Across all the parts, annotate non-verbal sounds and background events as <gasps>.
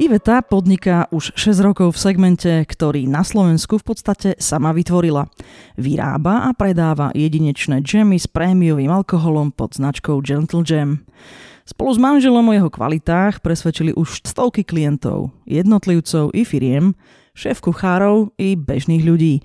Iveta podniká už 6 rokov v segmente, ktorý na Slovensku v podstate sama vytvorila. Vyrába a predáva jedinečné džemy s prémiovým alkoholom pod značkou Gentle Jam. Spolu s manželom o jeho kvalitách presvedčili už stovky klientov, jednotlivcov i firiem, šéf kuchárov i bežných ľudí.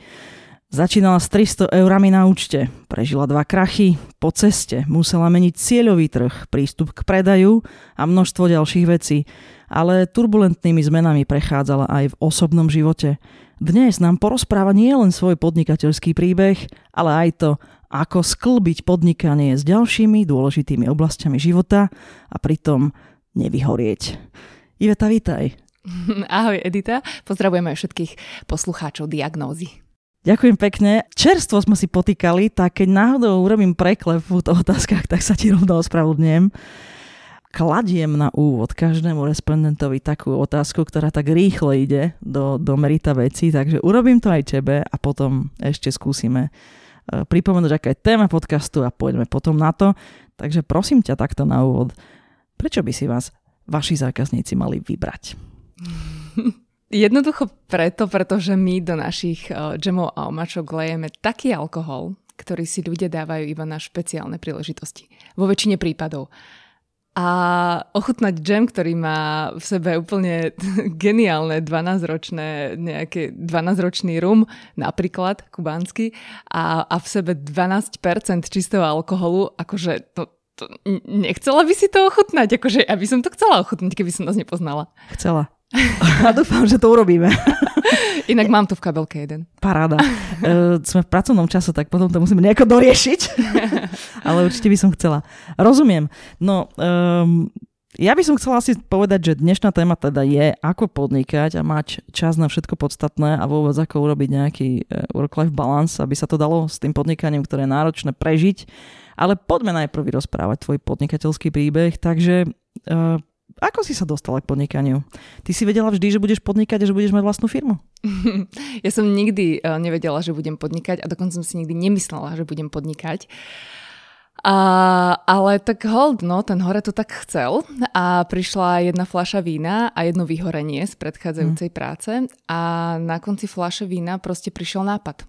Začínala s 300 eurami na účte, prežila dva krachy, po ceste musela meniť cieľový trh, prístup k predaju a množstvo ďalších vecí ale turbulentnými zmenami prechádzala aj v osobnom živote. Dnes nám porozpráva nie len svoj podnikateľský príbeh, ale aj to, ako sklbiť podnikanie s ďalšími dôležitými oblastiami života a pritom nevyhorieť. Iveta, vítaj. <laughs> Ahoj Edita, pozdravujeme aj všetkých poslucháčov diagnózy. Ďakujem pekne. Čerstvo sme si potýkali, tak keď náhodou urobím preklep v otázkach, tak sa ti rovno ospravedlňujem kladiem na úvod každému respondentovi takú otázku, ktorá tak rýchlo ide do, do merita veci, takže urobím to aj tebe a potom ešte skúsime uh, pripomenúť, aká je téma podcastu a poďme potom na to. Takže prosím ťa takto na úvod, prečo by si vás vaši zákazníci mali vybrať? <laughs> Jednoducho preto, pretože my do našich uh, džemov a omačok lejeme taký alkohol, ktorý si ľudia dávajú iba na špeciálne príležitosti. Vo väčšine prípadov a ochutnať džem, ktorý má v sebe úplne <laughs> geniálne 12-ročné, nejaké 12-ročný rum, napríklad kubánsky, a, a v sebe 12% čistého alkoholu, akože to, to, nechcela by si to ochutnať, akože ja by som to chcela ochutnať, keby som nás nepoznala. Chcela. <laughs> A dúfam, že to urobíme. <laughs> <laughs> Inak mám tu v kabelke jeden. Paráda. Uh, sme v pracovnom čase, tak potom to musíme nejako doriešiť. <laughs> Ale určite by som chcela. Rozumiem. No, um, ja by som chcela asi povedať, že dnešná téma teda je, ako podnikať a mať čas na všetko podstatné a vôbec ako urobiť nejaký e, work-life balance, aby sa to dalo s tým podnikaním, ktoré je náročné prežiť. Ale poďme najprv rozprávať tvoj podnikateľský príbeh. Takže uh, ako si sa dostala k podnikaniu? Ty si vedela vždy, že budeš podnikať a že budeš mať vlastnú firmu? <laughs> Ja som nikdy eh, nevedela, že budem podnikať a dokonca som si nikdy nemyslela, že budem podnikať. A, ale tak hold, no, ten hore to tak chcel a prišla jedna fľaša vína a jedno vyhorenie z predchádzajúcej mm. práce a na konci fľaše vína proste prišiel nápad.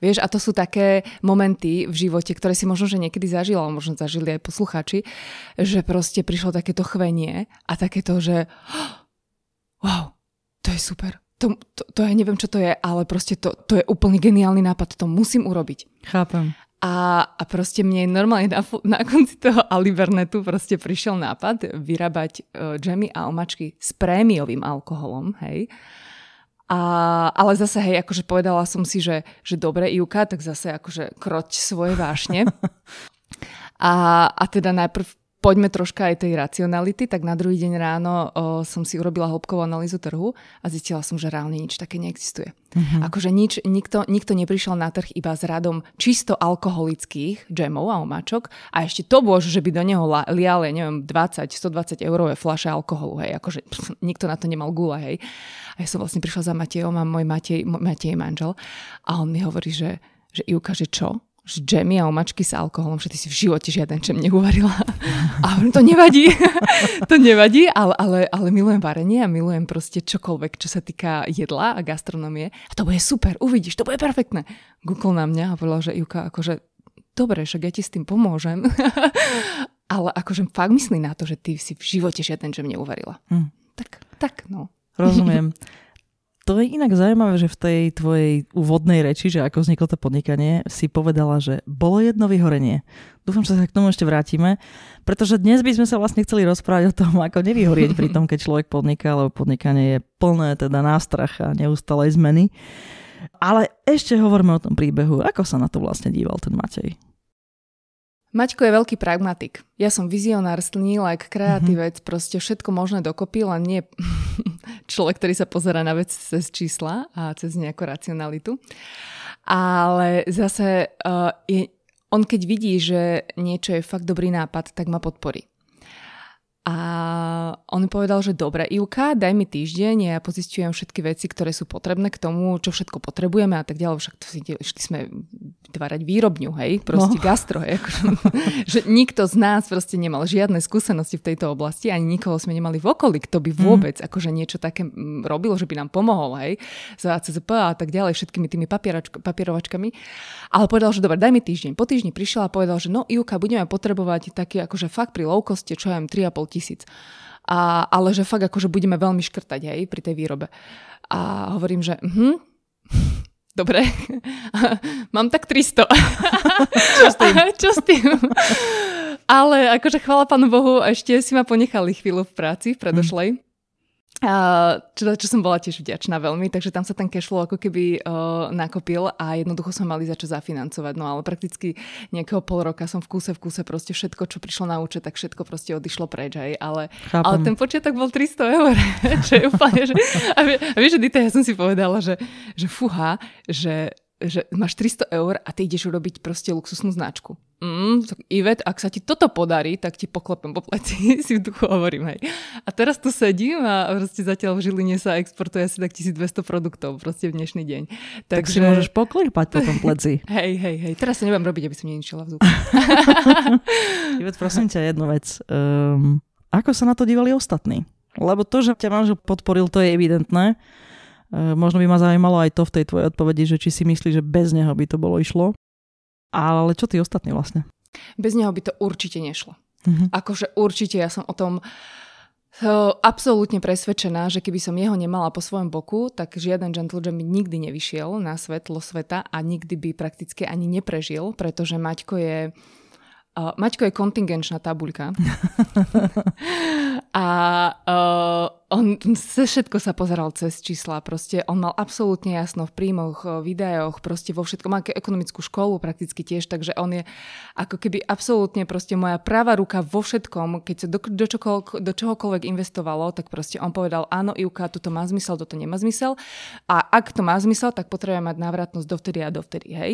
Vieš, a to sú také momenty v živote, ktoré si možno, že niekedy zažila, ale možno zažili aj posluchači, že proste prišlo takéto chvenie a takéto, že <gasps> wow, to je super. To, to, to ja neviem, čo to je, ale proste to, to je úplne geniálny nápad, to musím urobiť. Chápem. A, a proste mne normálne na, na konci toho Alibernetu proste prišiel nápad vyrábať uh, džemy a omačky s prémiovým alkoholom, hej. A, ale zase, hej, akože povedala som si, že, že dobre, Ivka, tak zase akože kroť svoje vášne. <laughs> A, a teda najprv poďme troška aj tej racionality, tak na druhý deň ráno o, som si urobila hĺbkovú analýzu trhu a zistila som, že reálne nič také neexistuje. Mm-hmm. Akože nič, nikto, nikto neprišiel na trh iba s radom čisto alkoholických džemov a omáčok a ešte to bolo, že by do neho liali, neviem, 20, 120 eurové fľaše alkoholu, hej, akože pff, nikto na to nemal gula, hej. A ja som vlastne prišla za Matejom a môj Matej, Matej manžel a on mi hovorí, že, že Ivka, že čo? Že džemy a omačky s alkoholom, že ty si v živote žiaden čem neuvarila. A to nevadí, <laughs> to nevadí, ale, ale, ale milujem varenie a milujem proste čokoľvek, čo sa týka jedla a gastronomie. A to bude super, uvidíš, to bude perfektné. Google na mňa a povedal, že Juka, akože dobre, však ja ti s tým pomôžem. <laughs> ale akože fakt myslí na to, že ty si v živote žiaden čem neuvarila. Hm. Tak, tak, no. Rozumiem. <laughs> To je inak zaujímavé, že v tej tvojej úvodnej reči, že ako vzniklo to podnikanie, si povedala, že bolo jedno vyhorenie. Dúfam, že sa k tomu ešte vrátime, pretože dnes by sme sa vlastne chceli rozprávať o tom, ako nevyhorieť pri tom, keď človek podniká, lebo podnikanie je plné teda nástrach a neustalej zmeny. Ale ešte hovoríme o tom príbehu. Ako sa na to vlastne díval ten Matej? Maťko je veľký pragmatik. Ja som vizionár, snílek, kreatívec, mm-hmm. proste všetko možné dokopy, len nie <laughs> človek, ktorý sa pozera na vec cez čísla a cez nejakú racionalitu. Ale zase uh, je, on keď vidí, že niečo je fakt dobrý nápad, tak ma podporí. A on povedal, že dobre, Ivka, daj mi týždeň, ja pozistujem všetky veci, ktoré sú potrebné k tomu, čo všetko potrebujeme a tak ďalej. Však to si išli sme vytvárať výrobňu, hej, proste no. gastro, hej. Akože, <laughs> že nikto z nás proste nemal žiadne skúsenosti v tejto oblasti, ani nikoho sme nemali v okolí, kto by mhm. vôbec mm. akože niečo také robil, že by nám pomohol, hej, za CZP a tak ďalej, všetkými tými papierovačkami. Ale povedal, že dobre, daj mi týždeň. Po týždni prišiel a povedal, že no Ivka, budeme potrebovať taký akože fakt pri low coste, čo ja 3,5 tisíc. A, ale že fakt akože budeme veľmi škrtať hej, pri tej výrobe. A hovorím, že hm, <laughs> dobre, <laughs> mám tak 300. <laughs> Čo s tým? Čo s tým? Ale akože chvála Pánu Bohu, ešte si ma ponechali chvíľu v práci, v predošlej. Mm. Uh, čo, čo som bola tiež vďačná veľmi, takže tam sa ten cashflow ako keby uh, nakopil a jednoducho sme mali za čo zafinancovať. No ale prakticky nejakého pol roka som v kúse v kúse proste všetko, čo prišlo na účet, tak všetko proste odišlo preč. Aj. Ale, ale ten počiatok bol 300 eur, <laughs> čo je úplne, že... A, vie, a vieš, Dita, ja som si povedala, že, že fuha, že že máš 300 eur a ty ideš urobiť proste luxusnú značku. Mm, tak Ivet, ak sa ti toto podarí, tak ti poklepem po pleci, <laughs> si v duchu hovorím, hej. A teraz tu sedím a proste zatiaľ v Žiline sa exportuje asi tak 1200 produktov proste v dnešný deň. Tak Takže... si môžeš poklepať po tom pleci. <laughs> hej, hej, hej. Teraz sa nebudem robiť, aby som neničila v zubu. <laughs> Ivet, prosím ťa jednu vec. Um, ako sa na to dívali ostatní? Lebo to, že ťa manžel podporil, to je evidentné. Eh, možno by ma zaujímalo aj to v tej tvojej odpovedi, že či si myslíš, že bez neho by to bolo išlo. Ale čo tí ostatní vlastne? Bez neho by to určite nešlo. Uh-huh. Akože určite ja som o tom uh, absolútne presvedčená, že keby som jeho nemala po svojom boku, tak žiaden Gentle Jam by nikdy nevyšiel na svetlo sveta a nikdy by prakticky ani neprežil, pretože Maťko je Uh, Maťko je kontingenčná tabuľka. <laughs> a uh, on se všetko sa pozeral cez čísla. Proste on mal absolútne jasno v príjmoch, videoch, proste vo všetkom. Má ekonomickú školu prakticky tiež, takže on je ako keby absolútne proste moja práva ruka vo všetkom. Keď sa do, do, čokoľ, do čohokoľvek investovalo, tak proste on povedal, áno, Ivka, toto má zmysel, toto nemá zmysel. A ak to má zmysel, tak potrebujeme mať návratnosť dovtedy a dovtedy, hej.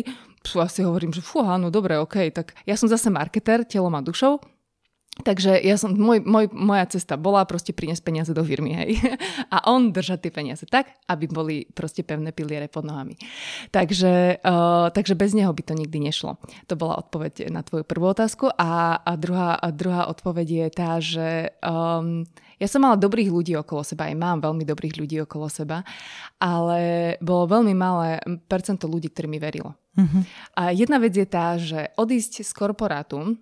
Pú, asi hovorím, že fú, áno, dobre, ok, tak ja som zase marketer, telom a dušou, Takže ja som, môj, môj, moja cesta bola proste priniesť peniaze do firmy, hej. <laughs> A on držať tie peniaze tak, aby boli proste pevné piliere pod nohami. Takže, uh, takže bez neho by to nikdy nešlo. To bola odpoveď na tvoju prvú otázku. A, a, druhá, a druhá odpoveď je tá, že um, ja som mala dobrých ľudí okolo seba, aj mám veľmi dobrých ľudí okolo seba, ale bolo veľmi malé percento ľudí, ktorí mi verilo. Uh-huh. A jedna vec je tá, že odísť z korporátu,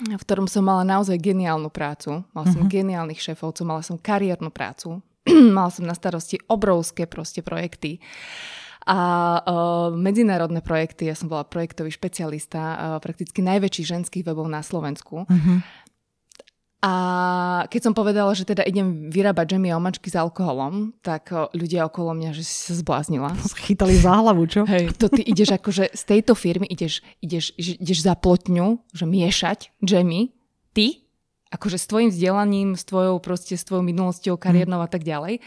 v ktorom som mala naozaj geniálnu prácu, mala som uh-huh. geniálnych šéfovcov, mala som kariérnu prácu, <clears throat> mala som na starosti obrovské proste projekty a uh, medzinárodné projekty, ja som bola projektový špecialista, uh, prakticky najväčších ženských webov na Slovensku. Uh-huh. A keď som povedala, že teda idem vyrábať džemy a omačky s alkoholom, tak ľudia okolo mňa, že si sa zbláznila. Chytali za hlavu, čo? Hej, to ty ideš akože z tejto firmy, ideš, ideš, ideš za plotňu, že miešať džemy, ty, akože s tvojim vzdelaním, s tvojou proste, s tvojou minulosťou, kariérnou a tak ďalej.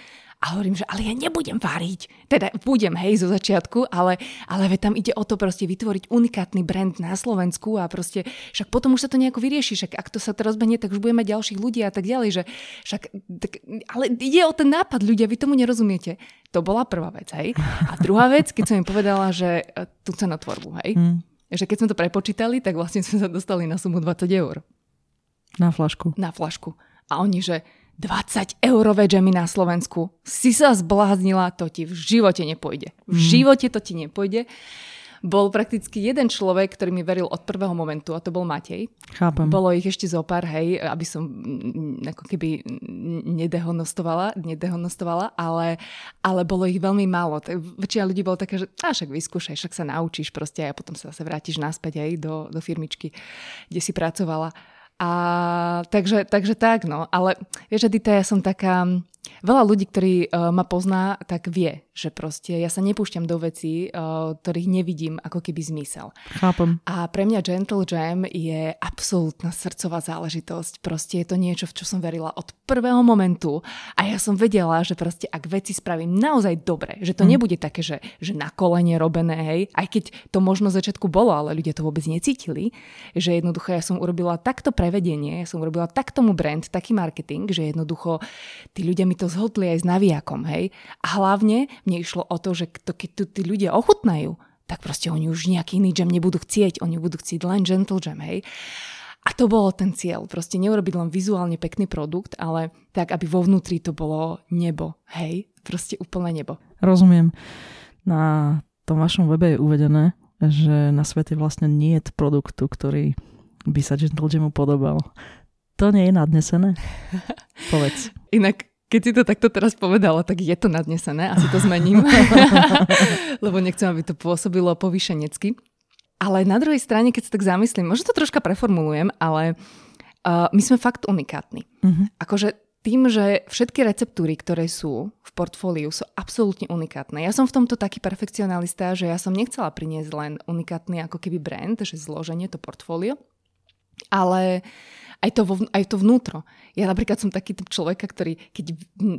A hovorím, že ale ja nebudem váriť. Teda budem, hej, zo začiatku, ale, ale tam ide o to proste vytvoriť unikátny brand na Slovensku a proste, však potom už sa to nejako vyrieši, však ak to sa to rozbehne, tak už budeme ďalších ľudí a tak ďalej, že však, tak, ale ide o ten nápad, ľudia, vy tomu nerozumiete. To bola prvá vec, hej. A druhá vec, keď som im povedala, že e, tú cenotvorbu, hej, hmm. že keď sme to prepočítali, tak vlastne sme sa dostali na sumu 20 eur. Na flašku. Na flašku. A oni, že 20 eurové džemy na Slovensku. Si sa zbláznila, to ti v živote nepôjde. V mm. živote to ti nepôjde. Bol prakticky jeden človek, ktorý mi veril od prvého momentu a to bol Matej. Chápem. Bolo ich ešte zo pár, hej, aby som mm, ako keby nedehonostovala, nedehonostovala ale, ale bolo ich veľmi málo. Väčšina ľudí bolo také, že a však vyskúšaj, však sa naučíš proste a potom sa zase vrátiš naspäť aj do, do firmičky, kde si pracovala. A takže, takže tak, no. Ale vieš, Edita, ja som taká, Veľa ľudí, ktorí uh, ma pozná, tak vie, že proste ja sa nepúšťam do vecí, uh, ktorých nevidím ako keby zmysel. Chápem. A pre mňa Gentle Jam je absolútna srdcová záležitosť. Proste je to niečo, v čo som verila od prvého momentu a ja som vedela, že proste ak veci spravím naozaj dobre, že to mm. nebude také, že, že na kolene robené, hej, aj keď to možno začiatku bolo, ale ľudia to vôbec necítili, že jednoducho ja som urobila takto prevedenie, ja som urobila tak tomu brand, taký marketing, že jednoducho tí ľudia mi to zhodli aj s navijakom, hej. A hlavne mne išlo o to, že to, keď tu tí ľudia ochutnajú, tak proste oni už nejaký iný jam nebudú chcieť, oni budú chcieť len gentle jam, hej. A to bolo ten cieľ, proste neurobiť len vizuálne pekný produkt, ale tak, aby vo vnútri to bolo nebo, hej, proste úplné nebo. Rozumiem. Na tom vašom webe je uvedené, že na svete vlastne nie je produktu, ktorý by sa Gentle Jamu podobal. To nie je nadnesené? <laughs> Povedz. Inak keď si to takto teraz povedala, tak je to nadnesené, asi to zmením, <laughs> lebo nechcem, aby to pôsobilo povýšenecky. Ale na druhej strane, keď sa tak zamyslím, možno to troška preformulujem, ale uh, my sme fakt unikátni. Uh-huh. Akože tým, že všetky receptúry, ktoré sú v portfóliu, sú absolútne unikátne. Ja som v tomto taký perfekcionalista, že ja som nechcela priniesť len unikátny ako keby brand, že zloženie to portfólio, ale aj to, vo, aj to vnútro. Ja napríklad som taký typ človeka, ktorý, keď,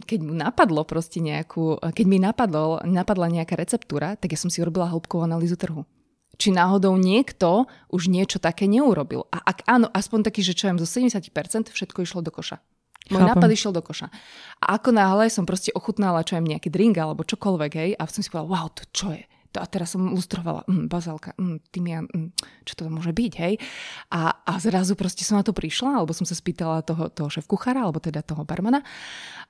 keď mu napadlo proste nejakú, keď mi napadlo, napadla nejaká receptúra, tak ja som si urobila hĺbkovú analýzu trhu. Či náhodou niekto už niečo také neurobil. A ak áno, aspoň taký, že čo viem, zo 70% všetko išlo do koša. Môj Chápem. nápad išiel do koša. A ako náhle som proste ochutnala, čo viem, nejaký drink alebo čokoľvek, hej, a som si povedala, wow, to čo je? A teraz som lustrovala, mm, bazálka, mm, tymian, mm, čo to môže byť, hej? A, a zrazu proste som na to prišla, alebo som sa spýtala toho, toho šéf kuchára, alebo teda toho barmana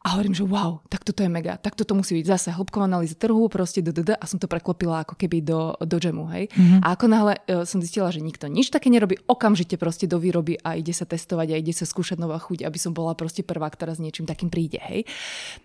a hovorím, že wow, tak toto je mega, tak toto musí byť zase hĺbková analýza trhu, proste d, a som to preklopila ako keby do, do džemu, hej? Mm-hmm. A ako náhle uh, som zistila, že nikto nič také nerobí, okamžite proste do výroby a ide sa testovať a ide sa skúšať nová chuť, aby som bola proste prvá, ktorá s niečím takým príde, hej?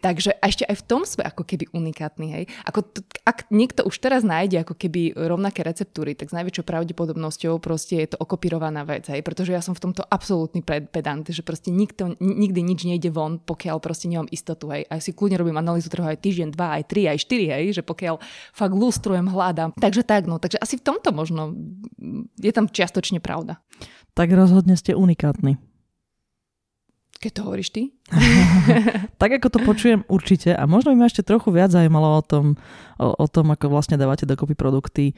Takže a ešte aj v tom sme ako keby unikátni, hej? Ako t- ak niekto už teraz nájde ako keby rovnaké receptúry, tak s najväčšou pravdepodobnosťou proste je to okopírovaná vec, hej, pretože ja som v tomto absolútny pedant, že proste nikto, nikdy nič nejde von, pokiaľ proste nemám istotu, hej. A si kľudne robím analýzu trhu aj týždeň, dva, aj tri, aj štyri, hej, že pokiaľ fakt lustrujem, hľadám. Takže tak, no, takže asi v tomto možno je tam čiastočne pravda. Tak rozhodne ste unikátni. Keď to hovoríš ty? <laughs> tak ako to počujem určite a možno by ma ešte trochu viac zajímalo o tom, o, o tom ako vlastne dávate dokopy produkty.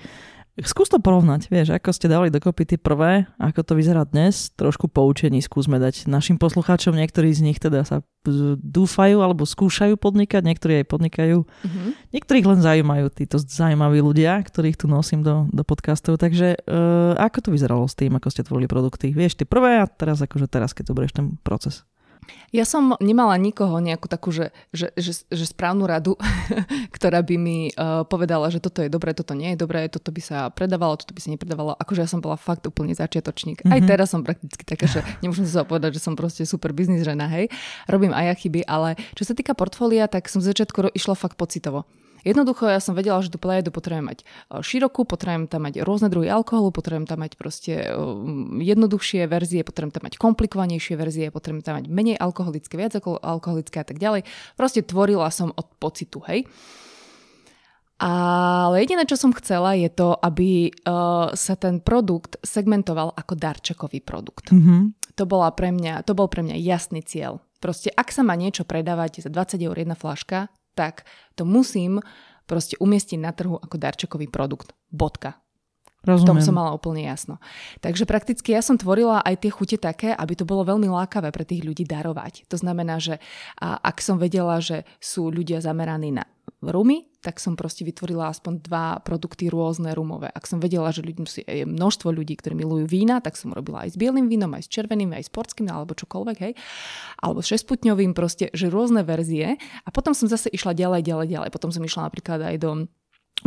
Skús to porovnať, vieš, ako ste dali dokopy tie prvé, ako to vyzerá dnes, trošku poučení skúsme dať našim poslucháčom, niektorí z nich teda sa dúfajú alebo skúšajú podnikať, niektorí aj podnikajú, mm-hmm. niektorých len zaujímajú títo zaujímaví ľudia, ktorých tu nosím do, do podcastov, takže uh, ako to vyzeralo s tým, ako ste tvorili produkty, vieš, tie prvé a teraz akože teraz, keď to budeš ten proces. Ja som nemala nikoho nejakú takú, že, že, že, že správnu radu, <laughs> ktorá by mi uh, povedala, že toto je dobré, toto nie je dobré, toto by sa predávalo, toto by sa nepredávalo. Akože ja som bola fakt úplne začiatočník. Mm-hmm. Aj mhm. teraz som prakticky taká, že nemôžem sa povedať, že som proste super biznis žena, hej. Robím aj ja chyby, ale čo sa týka portfólia, tak som z začiatku išla fakt pocitovo. Jednoducho ja som vedela, že tú plejedu potrebujem mať e, širokú, potrebujem tam mať rôzne druhy alkoholu, potrebujem tam mať proste e, jednoduchšie verzie, potrebujem tam mať komplikovanejšie verzie, potrebujem tam mať menej alkoholické, viac alkoholické a tak ďalej. Proste tvorila som od pocitu, hej. Ale jediné, čo som chcela, je to, aby uh, sa ten produkt segmentoval ako darčekový produkt. Mm-hmm. To, bola pre mňa, to bol pre mňa jasný cieľ. Proste, ak sa má niečo predávať za 20 eur jedna flaška, tak to musím proste umiestniť na trhu ako darčekový produkt. Bodka. Rozumiem. V tom som mala úplne jasno. Takže prakticky ja som tvorila aj tie chute také, aby to bolo veľmi lákavé pre tých ľudí darovať. To znamená, že ak som vedela, že sú ľudia zameraní na rumy, tak som proste vytvorila aspoň dva produkty rôzne rumové. Ak som vedela, že ľudí, je množstvo ľudí, ktorí milujú vína, tak som robila aj s bielým vínom, aj s červeným, aj s portským, alebo čokoľvek, hej. Alebo s šesputňovým, proste, že rôzne verzie. A potom som zase išla ďalej, ďalej, ďalej. Potom som išla napríklad aj do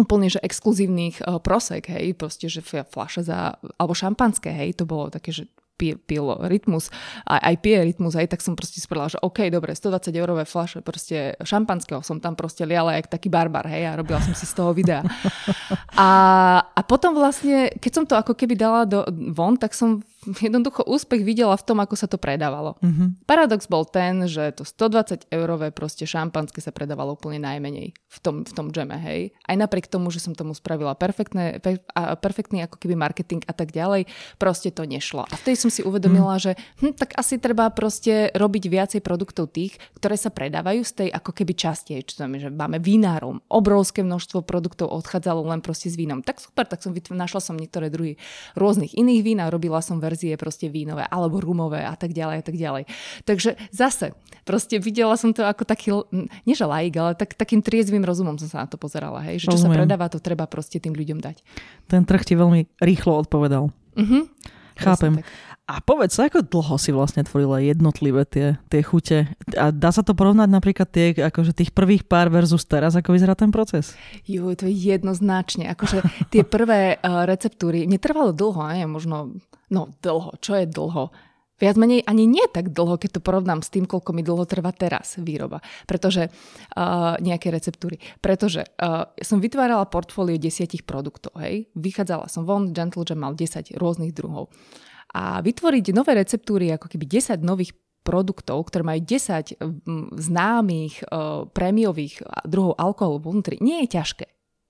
úplne, že exkluzívnych uh, prosek, hej, proste, že fľaše za, alebo šampanské, hej, to bolo také, že pil, pil rytmus, aj, aj pije rytmus, aj tak som proste spravila, že OK, dobre, 120 eurové fľaše proste šampanského som tam proste liala jak taký barbar, hej, a robila som si z toho videa. <laughs> A, a potom vlastne, keď som to ako keby dala do, von, tak som jednoducho úspech videla v tom, ako sa to predávalo. Mhm. Paradox bol ten, že to 120 eurové proste šampanské sa predávalo úplne najmenej v tom, v tom džeme, hej. Aj napriek tomu, že som tomu spravila perfektné, per, a perfektný ako keby marketing a tak ďalej, proste to nešlo. A vtedy som si uvedomila, Mhm. že hm, tak asi treba proste robiť viacej produktov tých, ktoré sa predávajú z tej ako keby časti, čo znamená, že máme vinárom, obrovské množstvo produktov odchádzalo len proste s vínom. Tak super, tak som vytv- našla som niektoré druhy rôznych iných vín a robila som verzie proste vínové alebo rumové a tak ďalej a tak ďalej. Takže zase, proste videla som to ako taký, nie že laik, ale tak, takým triezvým rozumom som sa na to pozerala, hej, že čo sa Rozumiem. predáva, to treba proste tým ľuďom dať. Ten trh ti veľmi rýchlo odpovedal. Mhm. Chápem. Tak. A povedz, ako dlho si vlastne tvorila jednotlivé tie, tie chute? A dá sa to porovnať napríklad tie, akože tých prvých pár versus teraz, ako vyzerá ten proces? Jo, to je jednoznačne. Akože tie prvé uh, receptúry, mne trvalo dlho, ne? možno, no dlho, čo je dlho? Viac menej ani nie tak dlho, keď to porovnám s tým, koľko mi dlho trvá teraz výroba. Pretože uh, nejaké receptúry. Pretože uh, som vytvárala portfólio desiatich produktov. Hej? Vychádzala som von, Gentle Jam mal 10 rôznych druhov. A vytvoriť nové receptúry, ako keby 10 nových produktov, ktoré majú 10 mm, známych uh, prémiových druhov alkoholu vnútri, nie je ťažké.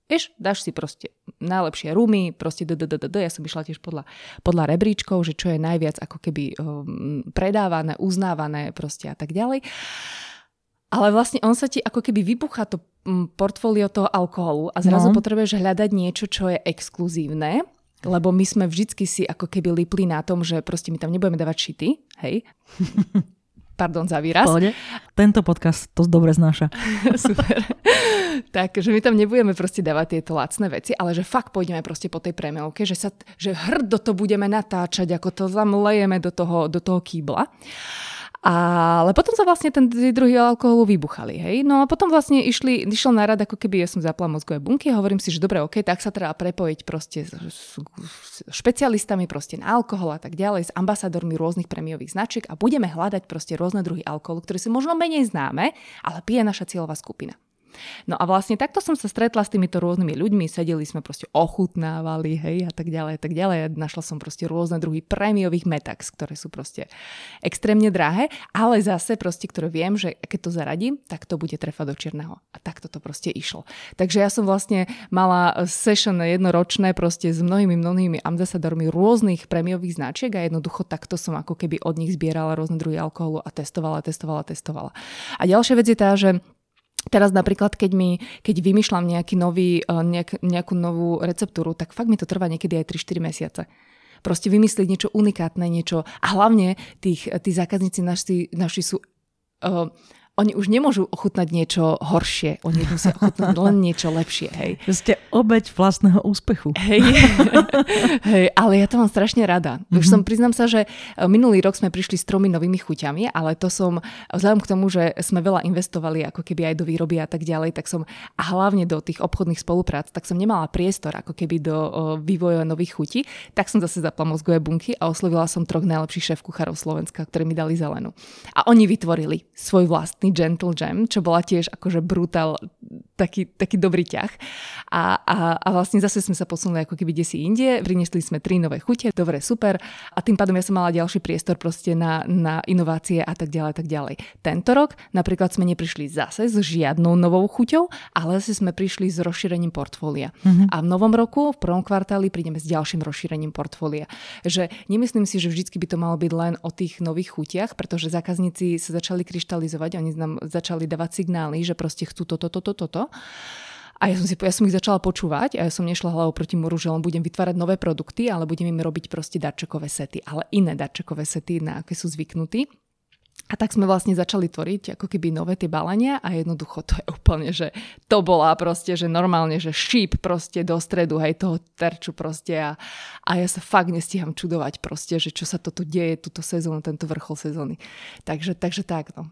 Vieš, dáš si proste najlepšie rumy, proste dddd, ja som išla tiež podľa, podľa rebríčkov, že čo je najviac ako keby um, predávané, uznávané proste a tak ďalej. Ale vlastne on sa ti ako keby vybuchá to portfólio toho alkoholu a zrazu No. potrebuješ hľadať niečo, čo je exkluzívne, lebo my sme vždycky si ako keby lipli na tom, že proste my tam nebudeme dávať šity, hej? <laughs> Pardon za výraz. Pohode. Tento podcast to dobre znáša. <laughs> Super. tak, že my tam nebudeme proste dávať tieto lacné veci, ale že fakt pôjdeme proste po tej premelovke, že, sa, že hrdo to budeme natáčať, ako to zamlejeme do toho, do toho kýbla. Ale potom sa vlastne ten druhý alkoholu vybuchali, hej. No a potom vlastne išli, išiel na rad, ako keby ja som zapla mozgové bunky a hovorím si, že dobre, ok, tak sa treba prepojiť proste s, s špecialistami proste na alkohol a tak ďalej, s ambasádormi rôznych premiových značiek a budeme hľadať proste rôzne druhy alkoholu, ktoré sú možno menej známe, ale pije naša cieľová skupina. No a vlastne takto som sa stretla s týmito rôznymi ľuďmi, sedeli sme proste ochutnávali, hej, a tak ďalej, a tak ďalej. Našla som proste rôzne druhy prémiových metax, ktoré sú proste extrémne drahé, ale zase proste, ktoré viem, že keď to zaradím, tak to bude trefa do čierneho. A takto to proste išlo. Takže ja som vlastne mala session jednoročné proste s mnohými, mnohými ambasadormi rôznych prémiových značiek a jednoducho takto som ako keby od nich zbierala rôzne druhy alkoholu a testovala, testovala, testovala. A ďalšia vec je tá, že Teraz napríklad, keď, mi, keď vymýšľam nejaký nový, eh, nejak, nejakú novú receptúru, tak fakt mi to trvá niekedy aj 3-4 mesiace. Proste vymyslieť niečo unikátne, niečo... A hlavne tých, tí zákazníci naši, naši sú... Uh, oni už nemôžu ochutnať niečo horšie, oni musia <laughs> ochutnať len niečo lepšie, hej. Ste obeď vlastného úspechu. Hej, <laughs> hej, ale ja to mám strašne rada. Už Mhm. som, priznám sa, že e, minulý rok sme prišli s tromi novými chuťami, ale to som, vzhľadom k tomu, že sme veľa investovali ako keby aj do výroby a tak ďalej, tak som, a hlavne do tých obchodných spoluprác, tak som nemala priestor ako keby do o, vývoja nových chutí, tak som zase zapla mozgové bunky a oslovila som troch najlepších šéf kuchárov Slovenska, ktorí mi dali zelenú. A oni vytvorili svoj vlastný Gentle Jam, čo bola tiež akože brutál, taký, taký dobrý ťah. A, a, a vlastne zase sme sa posunuli ako keby desi inde, priniesli sme tri nové chute, dobre, super. A tým pádom ja som mala ďalší priestor proste na, na inovácie a tak ďalej, tak ďalej. Tento rok napríklad sme neprišli zase s žiadnou novou chuťou, ale zase sme prišli s rozšírením portfólia. Mhm. A v novom roku, v prvom kvartáli, prídeme s ďalším rozšírením portfólia. Že nemyslím si, že vždycky by to malo byť len o tých nových chutiach, pretože zákazníci sa začali kryštalizovať, oni nám začali dávať signály, že proste chcú toto, toto, toto. A ja som, si, ja som ich začala počúvať a ja som nešla hlavou proti moru, že len budem vytvárať nové produkty, ale budem im robiť proste darčekové sety, ale iné darčekové sety, na aké sú zvyknutí. A tak sme vlastne začali tvoriť ako keby nové tie balenia a jednoducho to je úplne, že to bola proste, že normálne, že šíp proste do stredu, hej, toho terču proste a, a ja sa fakt nestíham čudovať proste, že čo sa to tu deje túto sezónu, tento vrchol sezóny. Takže, takže tak, no.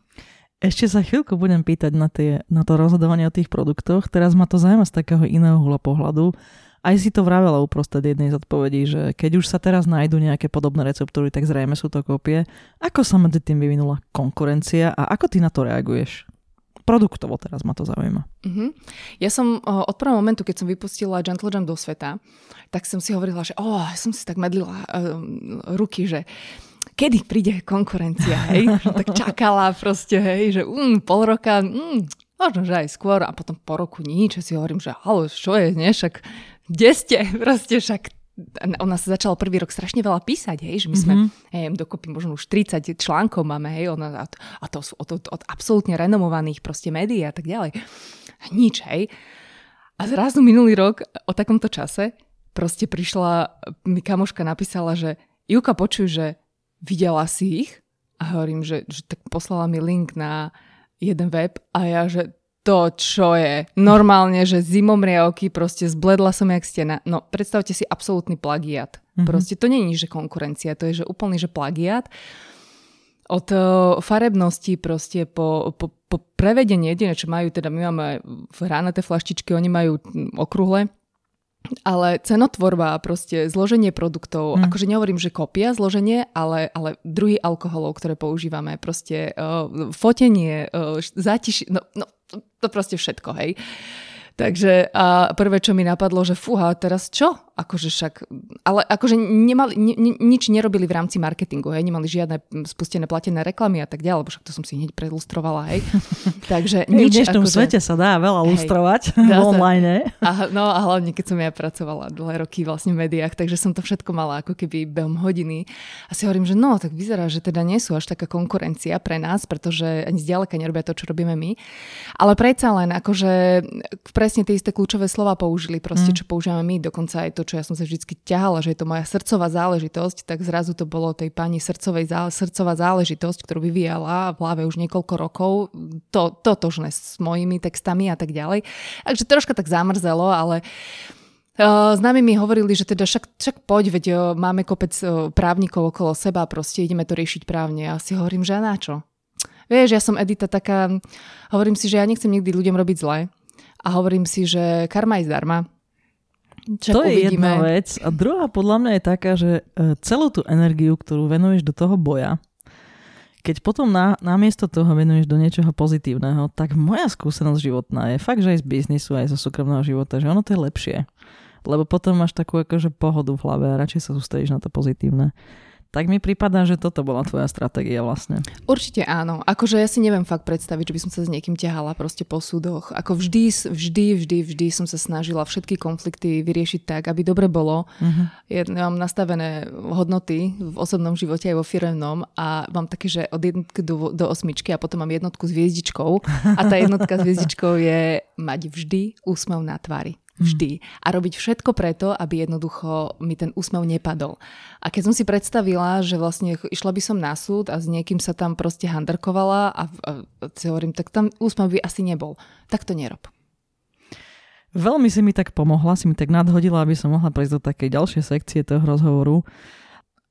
Ešte sa chvíľku budem pýtať na, tie, na to rozhodovanie o tých produktoch. Teraz ma to zaujíma z takého iného hľa pohľadu. Aj si to vravela uprostred jednej z odpovedí, že keď už sa teraz nájdú nejaké podobné receptúry, tak zrejme sú to kópie. Ako sa medzi tým vyvinula konkurencia a ako ty na to reaguješ? produktovo teraz ma to zaujíma. Uh-huh. Ja som uh, od prvého momentu, keď som vypustila Gentle Jam do sveta, tak som si hovorila, že oh, som si tak medlila uh, ruky, že kedy príde konkurencia, hej? <laughs> tak čakala proste, hej, že um, pol roka, um, možno, že aj skôr a potom po roku nič. A si hovorím, že halo, čo je, nie? Však kde ste? <laughs> Proste však ona sa začala prvý rok strašne veľa písať, hej, že my sme, mm-hmm. hej, dokopy možno už 30 článkov máme, hej, ona, a to sú od, od, od absolútne renomovaných proste médií a tak ďalej. A nič, hej. A zrazu minulý rok o takomto čase proste prišla, mi kamoška napísala, že Juka, počuj, že videla si ich? A hovorím, že, že tak poslala mi link na jeden web a ja, že to, čo je. Normálne, že zimomriavky, proste zbledla som jak stena. No, predstavte si absolútny plagiat. Mm-hmm. Proste to je že konkurencia, to je že úplný, že plagiat. Od uh, farebnosti proste po, po, po prevedenie jediné, čo majú, teda my máme hrané flaštičky, oni majú okrúhle, ale cenotvorba, proste zloženie produktov, mm. akože nehovorím, že kopia zloženie, ale, ale druhý alkoholov, ktoré používame, proste uh, fotenie, uh, zátiš, no, no to proste všetko, hej. Takže a prvé, čo mi napadlo, že fúha, teraz čo? Akože však, ale akože nemali, ni, nič nerobili v rámci marketingu, hej, nemali žiadne spustené platené reklamy a tak ďalej, lebo však to som si hneď prelustrovala, hej. <laughs> Takže nič. V dnešnom akože, svete sa dá veľa hej, lustrovať dá <laughs> online. A, no a hlavne, keď som ja pracovala dlhé roky vlastne v médiách, takže som to všetko mala ako keby behom hodiny. A si hovorím, že no, tak vyzerá, že teda nie sú až taká konkurencia pre nás, pretože ani zďaleka nerobia to, čo robíme my. Ale predsa len, akože presne tie isté kľúčové slova použili, proste, mm. čo používame my, dokonca aj to, čo ja som sa vždy ťahala, že je to moja srdcová záležitosť, tak zrazu to bolo tej pani srdcovej zále, srdcová záležitosť, ktorú vyvíjala v hlave už niekoľko rokov, to, totožné s mojimi textami a tak ďalej. Takže troška tak zamrzelo, ale Uh, nami mi hovorili, že teda však, však poď, veď uh, máme kopec uh, právnikov okolo seba, proste ideme to riešiť právne. A si hovorím, že na čo? Vieš, ja som Edita taká, hovorím si, že ja nechcem nikdy ľuďom robiť zle a hovorím si, že karma je zdarma. Čo to uvidíme. je jedna vec. A druhá podľa mňa je taká, že e, celú tú energiu, ktorú venuješ do toho boja, keď potom na, namiesto toho venuješ do niečoho pozitívneho, tak moja skúsenosť životná je fakt, že aj z biznisu, aj zo súkromného života, že ono to je lepšie. Lebo potom máš takú akože pohodu v hlave a radšej sa sústredíš na to pozitívne tak mi prípada, že toto bola tvoja stratégia vlastne. Určite áno. Akože ja si neviem fakt predstaviť, že by som sa s niekým ťahala proste po súdoch. Ako vždy, vždy, vždy, vždy som sa snažila všetky konflikty vyriešiť tak, aby dobre bolo. Uh-huh. Ja mám nastavené hodnoty v osobnom živote aj vo firemnom a mám také, že od jednotky do, do osmičky a potom mám jednotku s hviezdičkou a tá jednotka s hviezdičkou je mať vždy úsmev na tvári. Vždy. A robiť všetko preto, aby jednoducho mi ten úsmev nepadol. A keď som si predstavila, že vlastne išla by som na súd a s niekým sa tam proste handrkovala a, a, a si hovorím, tak tam úsmev by asi nebol. Tak to nerob. Veľmi si mi tak pomohla, si mi tak nadhodila, aby som mohla prejsť do takej ďalšej sekcie toho rozhovoru.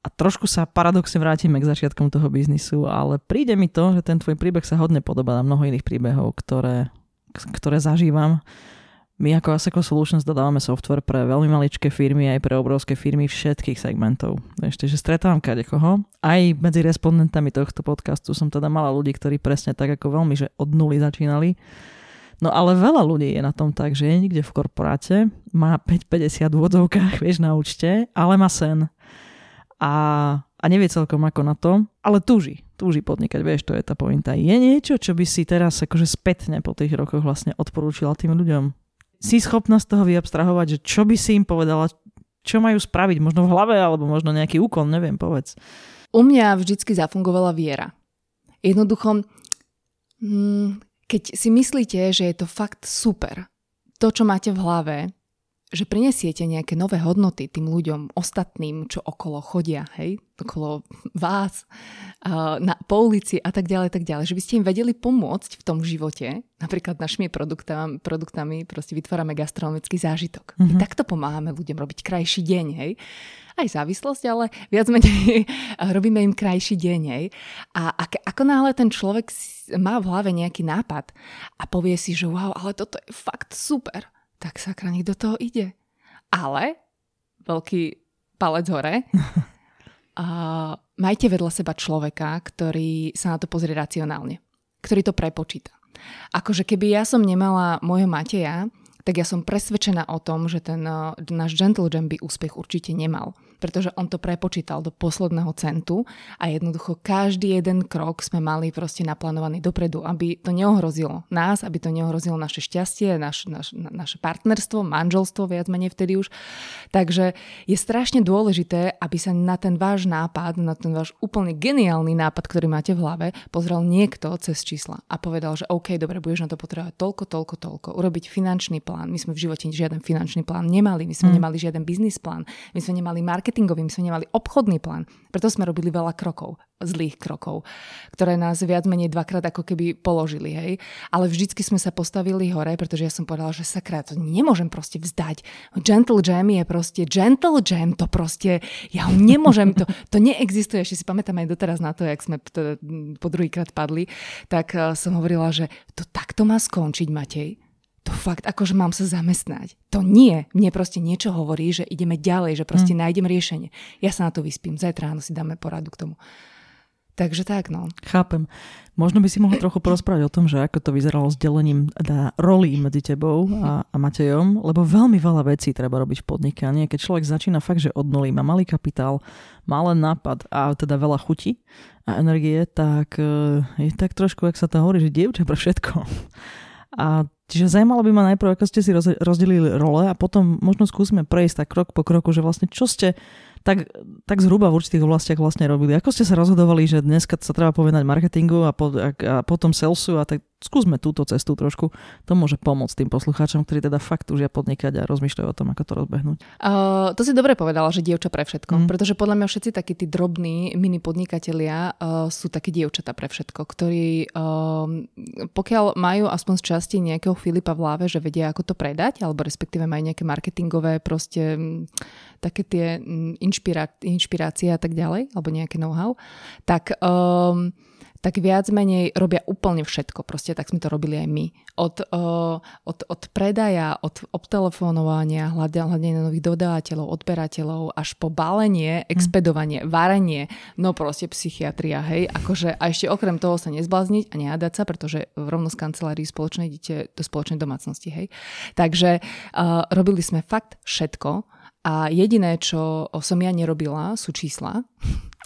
A trošku sa paradoxne vrátime k začiatkom toho biznisu, ale príde mi to, že ten tvoj príbeh sa hodne podobá na mnoho iných príbehov, ktoré, ktoré zažívam my ako Aseco Solutions dodávame software pre veľmi maličké firmy aj pre obrovské firmy všetkých segmentov. Ešte, že stretávam kadekoho. Aj medzi respondentami tohto podcastu som teda mala ľudí, ktorí presne tak ako veľmi, že od nuly začínali. No ale veľa ľudí je na tom tak, že je niekde v korporáte, má 5,50 v vodzovkách, <laughs> vieš, na účte, ale má sen. A, a nevie celkom ako na to, ale túži, túži podnikať, vieš, to je tá pointa. Je niečo, čo by si teraz akože spätne po tých rokoch vlastne odporúčila tým ľuďom? Si schopná z toho vyabstrahovať, že čo by si im povedala, čo majú spraviť, možno v hlave, alebo možno nejaký úkon, neviem, povedz. U mňa vždycky zafungovala viera. Jednoducho, mm, keď si myslíte, že je to fakt super, to, čo máte v hlave, že prinesiete nejaké nové hodnoty tým ľuďom, ostatným, čo okolo chodia, hej, okolo vás, na, po ulici a tak ďalej, tak ďalej, že by ste im vedeli pomôcť v tom živote, napríklad našimi produktami, produktami proste vytvárame gastronomický zážitok. Mm-hmm. My mhm. takto pomáhame ľuďom robiť krajší deň, hej. Aj závislosť, ale viac menej <laughs> robíme im krajší deň, hej. A ak, ako náhle ten človek má v hlave nejaký nápad a povie si, že wow, ale toto je fakt super, tak sakra, nech do toho ide. Ale, veľký palec hore, <laughs> a majte vedľa seba človeka, ktorý sa na to pozrie racionálne, ktorý to prepočíta. Akože keby ja som nemala môjho Mateja, tak ja som presvedčená o tom, že ten uh, náš Gentle Jam by úspech určite nemal pretože on to prepočítal do posledného centu a jednoducho každý jeden krok sme mali proste naplánovaný dopredu, aby to neohrozilo nás, aby to neohrozilo naše šťastie, naš, naš, naše partnerstvo, manželstvo viac menej vtedy už. Takže je strašne dôležité, aby sa na ten váš nápad, na ten váš úplne geniálny nápad, ktorý máte v hlave, pozrel niekto cez čísla a povedal, že OK, dobre, budeš na to potrebovať toľko, toľko, toľko, urobiť finančný plán. My sme v živote žiaden finančný plán nemali, my sme mm. nemali žiaden biznis plán, my sme nemali marketing marketingový, my sme nemali obchodný plán. Preto sme robili veľa krokov, zlých krokov, ktoré nás viac menej dvakrát ako keby položili, hej. Ale vždycky sme sa postavili hore, pretože ja som povedala, že sakra, to nemôžem proste vzdať. Gentle Jam je proste, Gentle Jam, to proste, ja ho nemôžem, to, <laughs> to neexistuje. Ešte si pamätám aj doteraz na to, jak sme to, po druhýkrát padli, tak uh, som hovorila, že to takto má skončiť, Matej to fakt akože mám sa zamestnať. To nie. Mne proste niečo hovorí, že ideme ďalej, že proste mm. nájdem riešenie. Ja sa na to vyspím. Zajtra ráno si dáme poradu k tomu. Takže tak, no. Chápem. Možno by si mohol trochu porozprávať o tom, že ako to vyzeralo s delením teda rolí medzi tebou a, a Matejom, lebo veľmi veľa vecí treba robiť v podnikaní. Keď človek začína fakt, že od nuly, má malý kapitál, má len nápad a teda veľa chuti a energie, tak eh, je tak trošku, ak sa to hovorí, že dievča pre všetko. A čiže zaujímalo by ma najprv, ako ste si rozdelili role a potom možno skúsme prejsť tak krok po kroku, že vlastne čo ste tak, tak zhruba v určitých oblastiach vlastne robili. Ako ste sa rozhodovali, že dneska sa treba povedať marketingu a, po, a, a potom salesu a tak skúsme túto cestu trošku. To môže pomôcť tým poslucháčom, ktorí teda fakt už podnikať a rozmýšľajú o tom, ako to rozbehnúť. Uh, to si dobre povedala, že dievča pre všetko. Mm. Pretože podľa mňa všetci takí tí drobní mini podnikatelia uh, sú také dievčata pre všetko, ktorí uh, pokiaľ majú aspoň z časti nejakého Filipa v hlave, že vedia, ako to predať, alebo respektíve majú nejaké marketingové proste také tie mm, inšpirá- inšpirácie a tak ďalej, alebo nejaké know-how, tak, um, tak viac menej robia úplne všetko. Proste tak sme to robili aj my. Od, uh, od, od predaja, od obtelefonovania, hľadania nových dodávateľov, odberateľov, až po balenie, hm. expedovanie, varenie, no proste psychiatria, hej. Akože, a ešte okrem toho sa nezblázniť a nehádať sa, pretože v rovnosť kancelárii spoločnej idete do spoločnej domácnosti, hej. Takže uh, robili sme fakt všetko a jediné, čo som ja nerobila, sú čísla.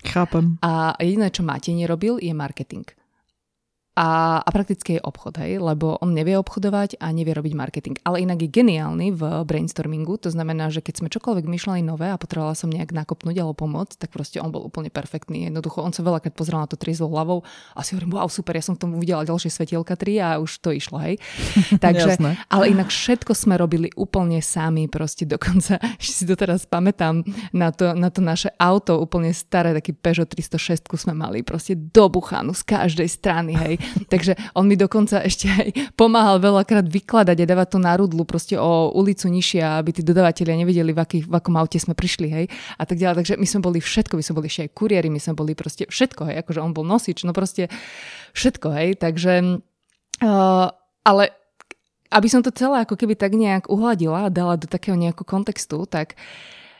Chápem. A jediné, čo Matej nerobil, je marketing a, a prakticky je obchod, hej, lebo on nevie obchodovať a nevie robiť marketing. Ale inak je geniálny v brainstormingu, to znamená, že keď sme čokoľvek myšľali nové a potrebovala som nejak nakopnúť alebo pomôcť, tak proste on bol úplne perfektný. Jednoducho on sa veľakrát pozrel na to triezvou hlavou a si hovorím, wow, super, ja som k tomu videla ďalšie svetielka 3 a už to išlo, hej. <laughs> Takže, ale inak všetko sme robili úplne sami, proste dokonca, <laughs> ešte si to teraz pamätám, na to, na to naše auto, úplne staré, taký Peugeot 306 sme mali, proste dobuchanú z každej strany, hej. <laughs> Takže on mi dokonca ešte aj pomáhal veľakrát vykladať a dávať to na rudlu proste o ulicu nižšie, aby tí dodavatelia nevedeli, v, akých, v akom aute sme prišli, hej, a tak ďalej. Takže my sme boli všetko, my sme boli ešte aj kuriéri, my sme boli proste všetko, hej, akože on bol nosič, no proste všetko, hej, takže, uh, ale aby som to celé ako keby tak nejak uhladila a dala do takého nejakého kontextu, tak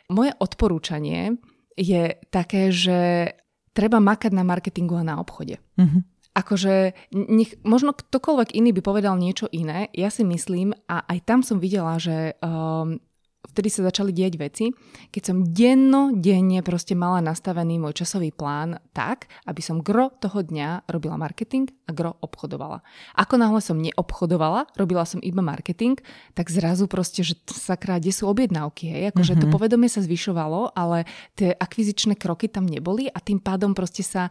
moje odporúčanie je také, že treba makať na marketingu a na obchode. Mm-hmm akože nech, možno ktokoľvek iný by povedal niečo iné, ja si myslím, a aj tam som videla, že um, vtedy sa začali diať veci, keď som denno, denne proste mala nastavený môj časový plán tak, aby som gro toho dňa robila marketing a gro obchodovala. Ako náhle som neobchodovala, robila som iba marketing, tak zrazu proste, že sakra, kde sú objednávky, hej? Akože mm-hmm. to mhm. povedomie sa zvyšovalo, ale tie akvizičné kroky tam neboli a tým pádom proste sa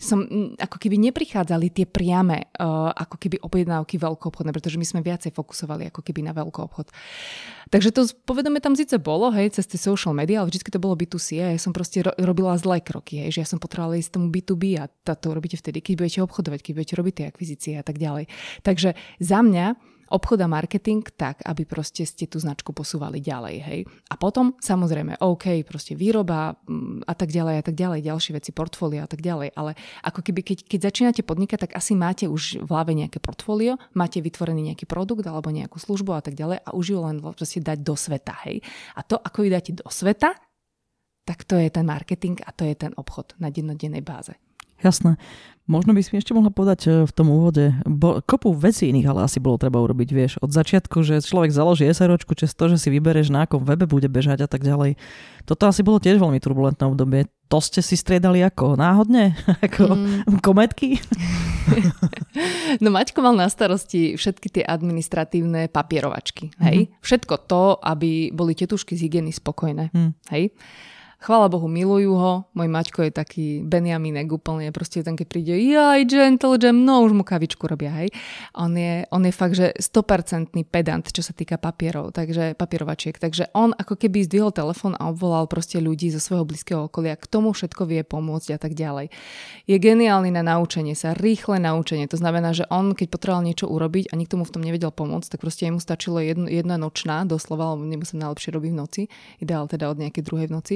som ako keby neprichádzali tie priame uh, ako keby objednávky veľkoobchodné, pretože my sme viacej fokusovali ako keby na veľkoobchod. Takže to povedome tam síce bolo, hej, cez tie social media, ale vždy to bolo B2C a ja som proste ro- robila zlé kroky, hej, že ja som potrebovala ísť tomu B2B a to robíte vtedy, keď budete obchodovať, keď budete robiť tie akvizície a tak ďalej. Takže za mňa obchod a marketing tak, aby proste ste tú značku posúvali ďalej, hej. A potom samozrejme, OK, proste výroba mm, a tak ďalej a tak ďalej, ďalšie veci, portfólio a tak ďalej, ale ako keby keď, keď začínate podnikať, tak asi máte už v hlave nejaké portfólio, máte vytvorený nejaký produkt alebo nejakú službu a tak ďalej a už ju len proste dať do sveta, hej. A to, ako ju dáte do sveta, tak to je ten marketing a to je ten obchod na dennodennej báze. Jasné. Možno by si ešte mohla povedať e, v tom úvode, bo, kopu vecí iných ale asi bolo treba urobiť, vieš, od začiatku, že človek založí SROčku, čez to, že si vybereš na akom webe bude bežať a tak ďalej. Toto asi bolo tiež veľmi turbulentné obdobie. To ste si striedali ako? Náhodne? <laughs> ako mm. kometky? <laughs> no Maťko mal na starosti všetky tie administratívne papierovačky, hej? Mm-hmm. Všetko to, aby boli tetušky z hygieny spokojné, mm. hej? Chvala Bohu, milujú ho. Môj Maťko je taký Benjaminek úplne, proste ten, keď príde, jaj, gentle jam, no už mu kavičku robia, hej. On je, on je fakt, že 100% pedant, čo sa týka papierov, takže papierovačiek. Takže on ako keby zdvihol telefón a obvolal proste ľudí zo svojho blízkeho okolia, k tomu všetko vie pomôcť a tak ďalej. Je geniálny na naučenie sa, rýchle naučenie. To znamená, že on, keď potreboval niečo urobiť a nikto mu v tom nevedel pomôcť, tak proste jemu stačilo jedno, jedna nočná, doslova, lebo nemu sa najlepšie robí v noci, ideál teda od nejakej druhej v noci.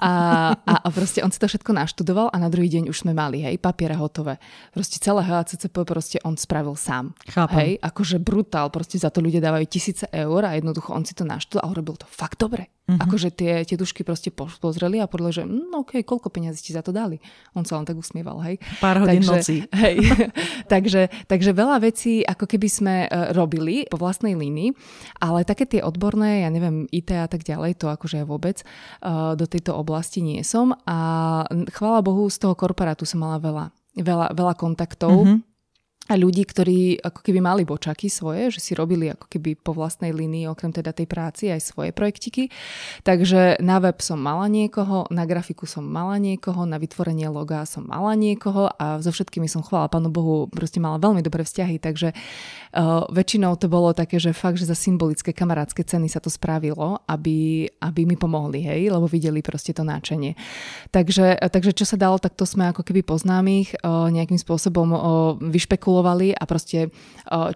A, a, a proste on si to všetko naštudoval a na druhý deň už sme mali, hej, papiere hotové. Proste celé HACCP proste on spravil sám. Chápam. Hej, akože brutál, proste za to ľudia dávajú tisíce eur a jednoducho on si to naštudoval a urobil to fakt dobre. Uh-huh. Akože tie, dušky proste pozreli a podľa, že no okej, okay, koľko peniazí ste za to dali? On sa len tak usmieval, hej. Pár hodín takže, noci. <laughs> Hej, <laughs> takže, takže veľa vecí ako keby sme uh, robili po vlastnej línii, ale také tie odborné, ja neviem, IT a tak ďalej, to akože ja vôbec uh, do tejto oblasti nie som a chvála Bohu, z toho korporátu som mala veľa, veľa, veľa kontaktov. Uh-huh a ľudí, ktorí ako keby mali bočaky svoje, že si robili ako keby po vlastnej línii, okrem teda tej práci, aj svoje projektiky. Takže na web som mala niekoho, na grafiku som mala niekoho, na vytvorenie loga som mala niekoho a so všetkými som chvala Pánu Bohu, proste mala veľmi dobré vzťahy, takže uh, väčšinou to bolo také, že fakt, že za symbolické kamarátske ceny sa to spravilo, aby, aby mi pomohli, hej, lebo videli proste to náčenie. Takže, takže čo sa dalo, tak to sme ako keby poznámych uh, nejakým spôsobom uh, vyšpekulovali a proste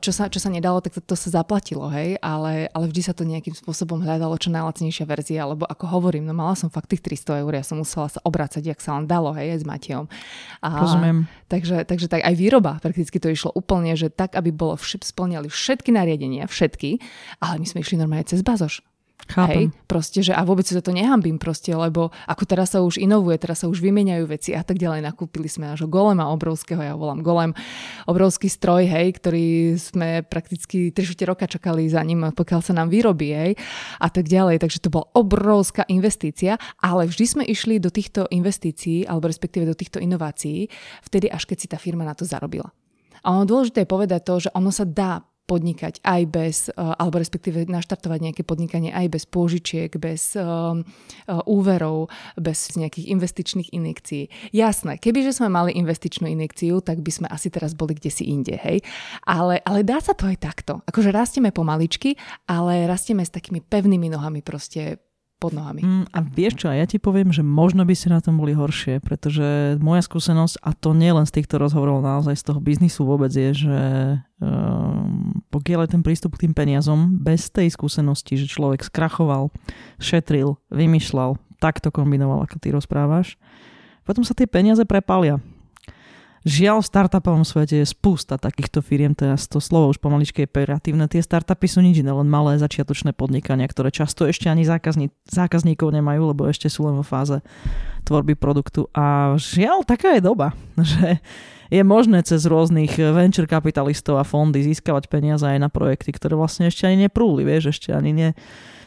čo sa, čo sa nedalo, tak to, to sa zaplatilo, hej, ale, ale vždy sa to nejakým spôsobom hľadalo čo najlacnejšia verzia, lebo ako hovorím, no mala som fakt tých 300 eur, ja som musela sa obracať, jak sa len dalo, hej, aj s Matejom. A, Rozumiem. Takže, takže tak aj výroba, prakticky to išlo úplne, že tak, aby bolo všip, splňali všetky nariadenia, všetky, ale my sme išli normálne cez bazoš. Chápem. Hej, proste, že a vôbec sa to nehambím proste, lebo ako teraz sa už inovuje, teraz sa už vymieňajú veci a tak ďalej. Nakúpili sme až golema obrovského, ja volám golem, obrovský stroj, hej, ktorý sme prakticky 3 roka čakali za ním, pokiaľ sa nám vyrobí, hej, a tak ďalej. Takže to bola obrovská investícia, ale vždy sme išli do týchto investícií, alebo respektíve do týchto inovácií, vtedy až keď si tá firma na to zarobila. A ono dôležité je povedať to, že ono sa dá podnikať aj bez, eh, alebo respektíve naštartovať nejaké podnikanie aj bez pôžičiek, bez um, úverov, bez nejakých investičných injekcií. Jasné, kebyže sme mali investičnú injekciu, tak by sme asi teraz boli kde si inde, hej. Ale, ale dá sa to aj takto. Akože rastieme pomaličky, ale rastieme s takými pevnými nohami proste pod nohami. Mm, a vieš čo, ja ti poviem, že možno by ste na tom boli horšie, pretože moja skúsenosť, a to nie len z týchto rozhovorov, naozaj z toho biznisu vôbec je, že um, pokiaľ je ten prístup k tým peniazom, bez tej skúsenosti, že človek skrachoval, šetril, vymýšľal, takto kombinoval, ako ty rozprávaš, potom sa tie peniaze prepalia. Žiaľ, v startupovom svete je spústa takýchto firiem, teraz to slovo už pomaličky je pejoratívne. Tie startupy sú nič iné, len malé začiatočné podnikania, ktoré často ešte ani zákazní, zákazníkov nemajú, lebo ešte sú len vo fáze tvorby produktu. A žiaľ, taká je doba, <laughs> že je možné cez rôznych venture kapitalistov a fondy získavať peniaze aj na projekty, ktoré vlastne ešte ani neprúli, vieš, ešte ani ne,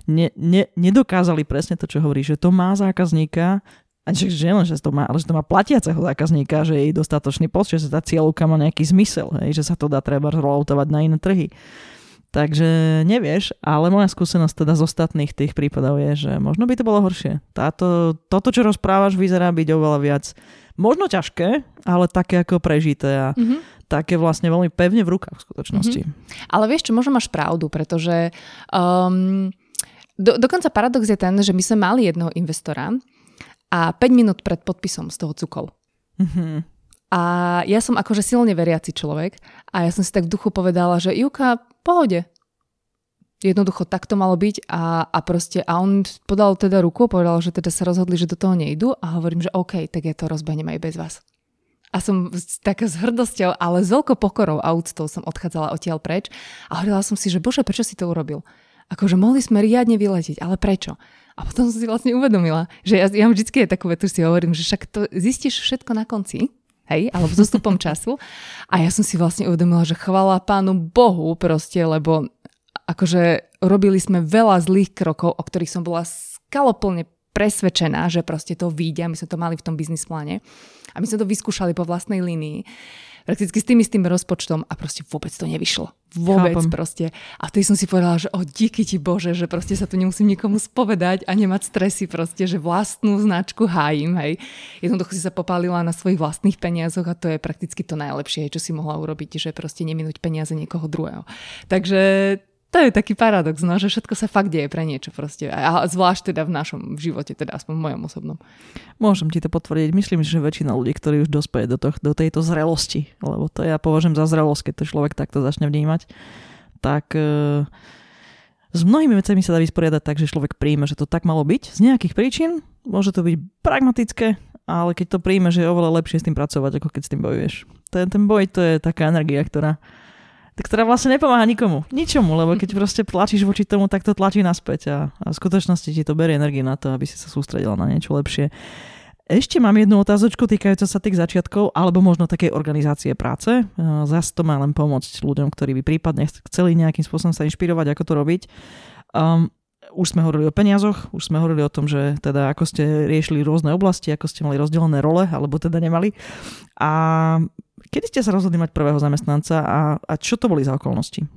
ne, ne, nedokázali presne to, čo hovorí, že to má zákazníka, a že, že, len, že to má, ale že to má platiaceho zákazníka, že je dostatočný post, že tá cieľovka má nejaký zmysel, hej, že sa to dá treba rolloutovať na iné trhy. Takže nevieš, ale moja skúsenosť teda z ostatných tých prípadov je, že možno by to bolo horšie. Táto, toto, čo rozprávaš, vyzerá byť oveľa viac možno ťažké, ale také ako prežité a mm-hmm. také vlastne veľmi pevne v rukách v skutočnosti. Mm-hmm. Ale vieš čo, možno máš pravdu, pretože um, do, dokonca paradox je ten, že my sme mali jednoho investora, a 5 minút pred podpisom z toho cukol. Mm-hmm. A ja som akože silne veriaci človek a ja som si tak v duchu povedala, že Juka, pohode. Jednoducho tak to malo byť a, a proste a on podal teda ruku, povedal, že teda sa rozhodli, že do toho nejdu a hovorím, že OK, tak ja to rozbehnem aj bez vás. A som taká s hrdosťou, ale s veľkou pokorou a úctou som odchádzala odtiaľ preč a hovorila som si, že bože, prečo si to urobil? Akože mohli sme riadne vyletieť, ale prečo? A potom som si vlastne uvedomila, že ja, ja vždycky je takú vetu si hovorím, že však to zistíš všetko na konci, hej, alebo zostupom času. A ja som si vlastne uvedomila, že chvala pánu Bohu proste, lebo akože robili sme veľa zlých krokov, o ktorých som bola skaloplne presvedčená, že proste to vyjde my sme to mali v tom biznis pláne. A my sme to vyskúšali po vlastnej línii prakticky s tým istým rozpočtom a proste vôbec to nevyšlo. Vôbec Chápem. proste. A vtedy som si povedala, že o díky ti Bože, že proste sa tu nemusím nikomu spovedať a nemať stresy proste, že vlastnú značku hájim, hej. Jednoducho si sa popálila na svojich vlastných peniazoch a to je prakticky to najlepšie, čo si mohla urobiť, že proste neminúť peniaze niekoho druhého. Takže to je taký paradox, no, že všetko sa fakt deje pre niečo proste. A zvlášť teda v našom živote, teda aspoň v mojom osobnom. Môžem ti to potvrdiť. Myslím, že väčšina ľudí, ktorí už dospeje do, to, do tejto zrelosti, lebo to ja považujem za zrelosť, keď to človek takto začne vnímať, tak e, s mnohými vecami sa dá vysporiadať tak, že človek príjme, že to tak malo byť z nejakých príčin. Môže to byť pragmatické, ale keď to príjme, že je oveľa lepšie s tým pracovať, ako keď s tým bojuješ. Ten, ten boj to je taká energia, ktorá ktorá vlastne nepomáha nikomu, ničomu, lebo keď proste tlačíš voči tomu, tak to tlačí naspäť a, a v skutočnosti ti to berie energiu na to, aby si sa sústredila na niečo lepšie. Ešte mám jednu otázočku týkajúca sa tých začiatkov, alebo možno takej organizácie práce. Zas to má len pomôcť ľuďom, ktorí by prípadne chceli nejakým spôsobom sa inšpirovať, ako to robiť. Um, už sme hovorili o peniazoch, už sme hovorili o tom, že teda ako ste riešili rôzne oblasti, ako ste mali rozdelené role, alebo teda nemali. A Kedy ste sa rozhodli mať prvého zamestnanca a, a čo to boli za okolnosti?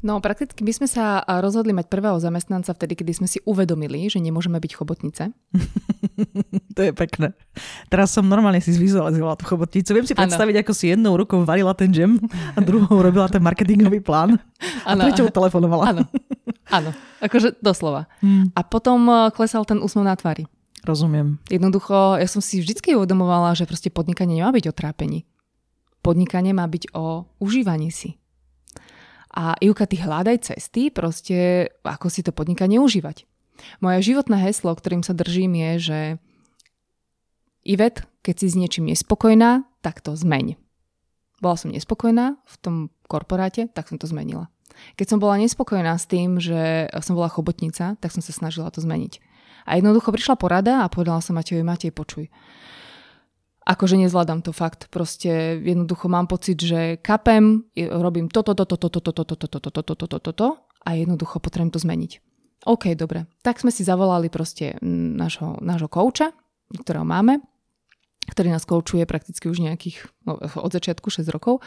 No prakticky my sme sa rozhodli mať prvého zamestnanca vtedy, kedy sme si uvedomili, že nemôžeme byť chobotnice. <laughs> to je pekné. Teraz som normálne si zvizualizovala tú chobotnicu. Viem si predstaviť, ano. ako si jednou rukou varila ten džem a druhou robila ten marketingový plán. Ano. A prečo telefonovala. Áno, áno. Akože doslova. Hmm. A potom eh, klesal ten úsmev na tvári. Rozumiem. Jednoducho, ja som si vždy uvedomovala, že proste podnikanie nemá byť o trápení. Podnikanie má byť o užívaní si. A Ivka, ty hľadaj cesty, proste ako si to podnikanie užívať. Moje životné heslo, ktorým sa držím, je, že Ivet, keď si s niečím nespokojná, tak to zmeň. Bola som nespokojná v tom korporáte, tak som to zmenila. Keď som bola nespokojná s tým, že som bola chobotnica, tak som sa snažila to zmeniť. A jednoducho prišla porada a povedala som Matejovi, Matej, počuj, akože nezvládam to fakt. Proste jednoducho mám pocit, že kapem, robím toto, toto, toto, toto, toto, toto, toto, toto, toto, a jednoducho potrebujem to zmeniť. OK, dobre. Tak sme si zavolali proste nášho, nášho kouča, ktorého máme, ktorý nás koučuje prakticky už nejakých, no, od začiatku 6 rokov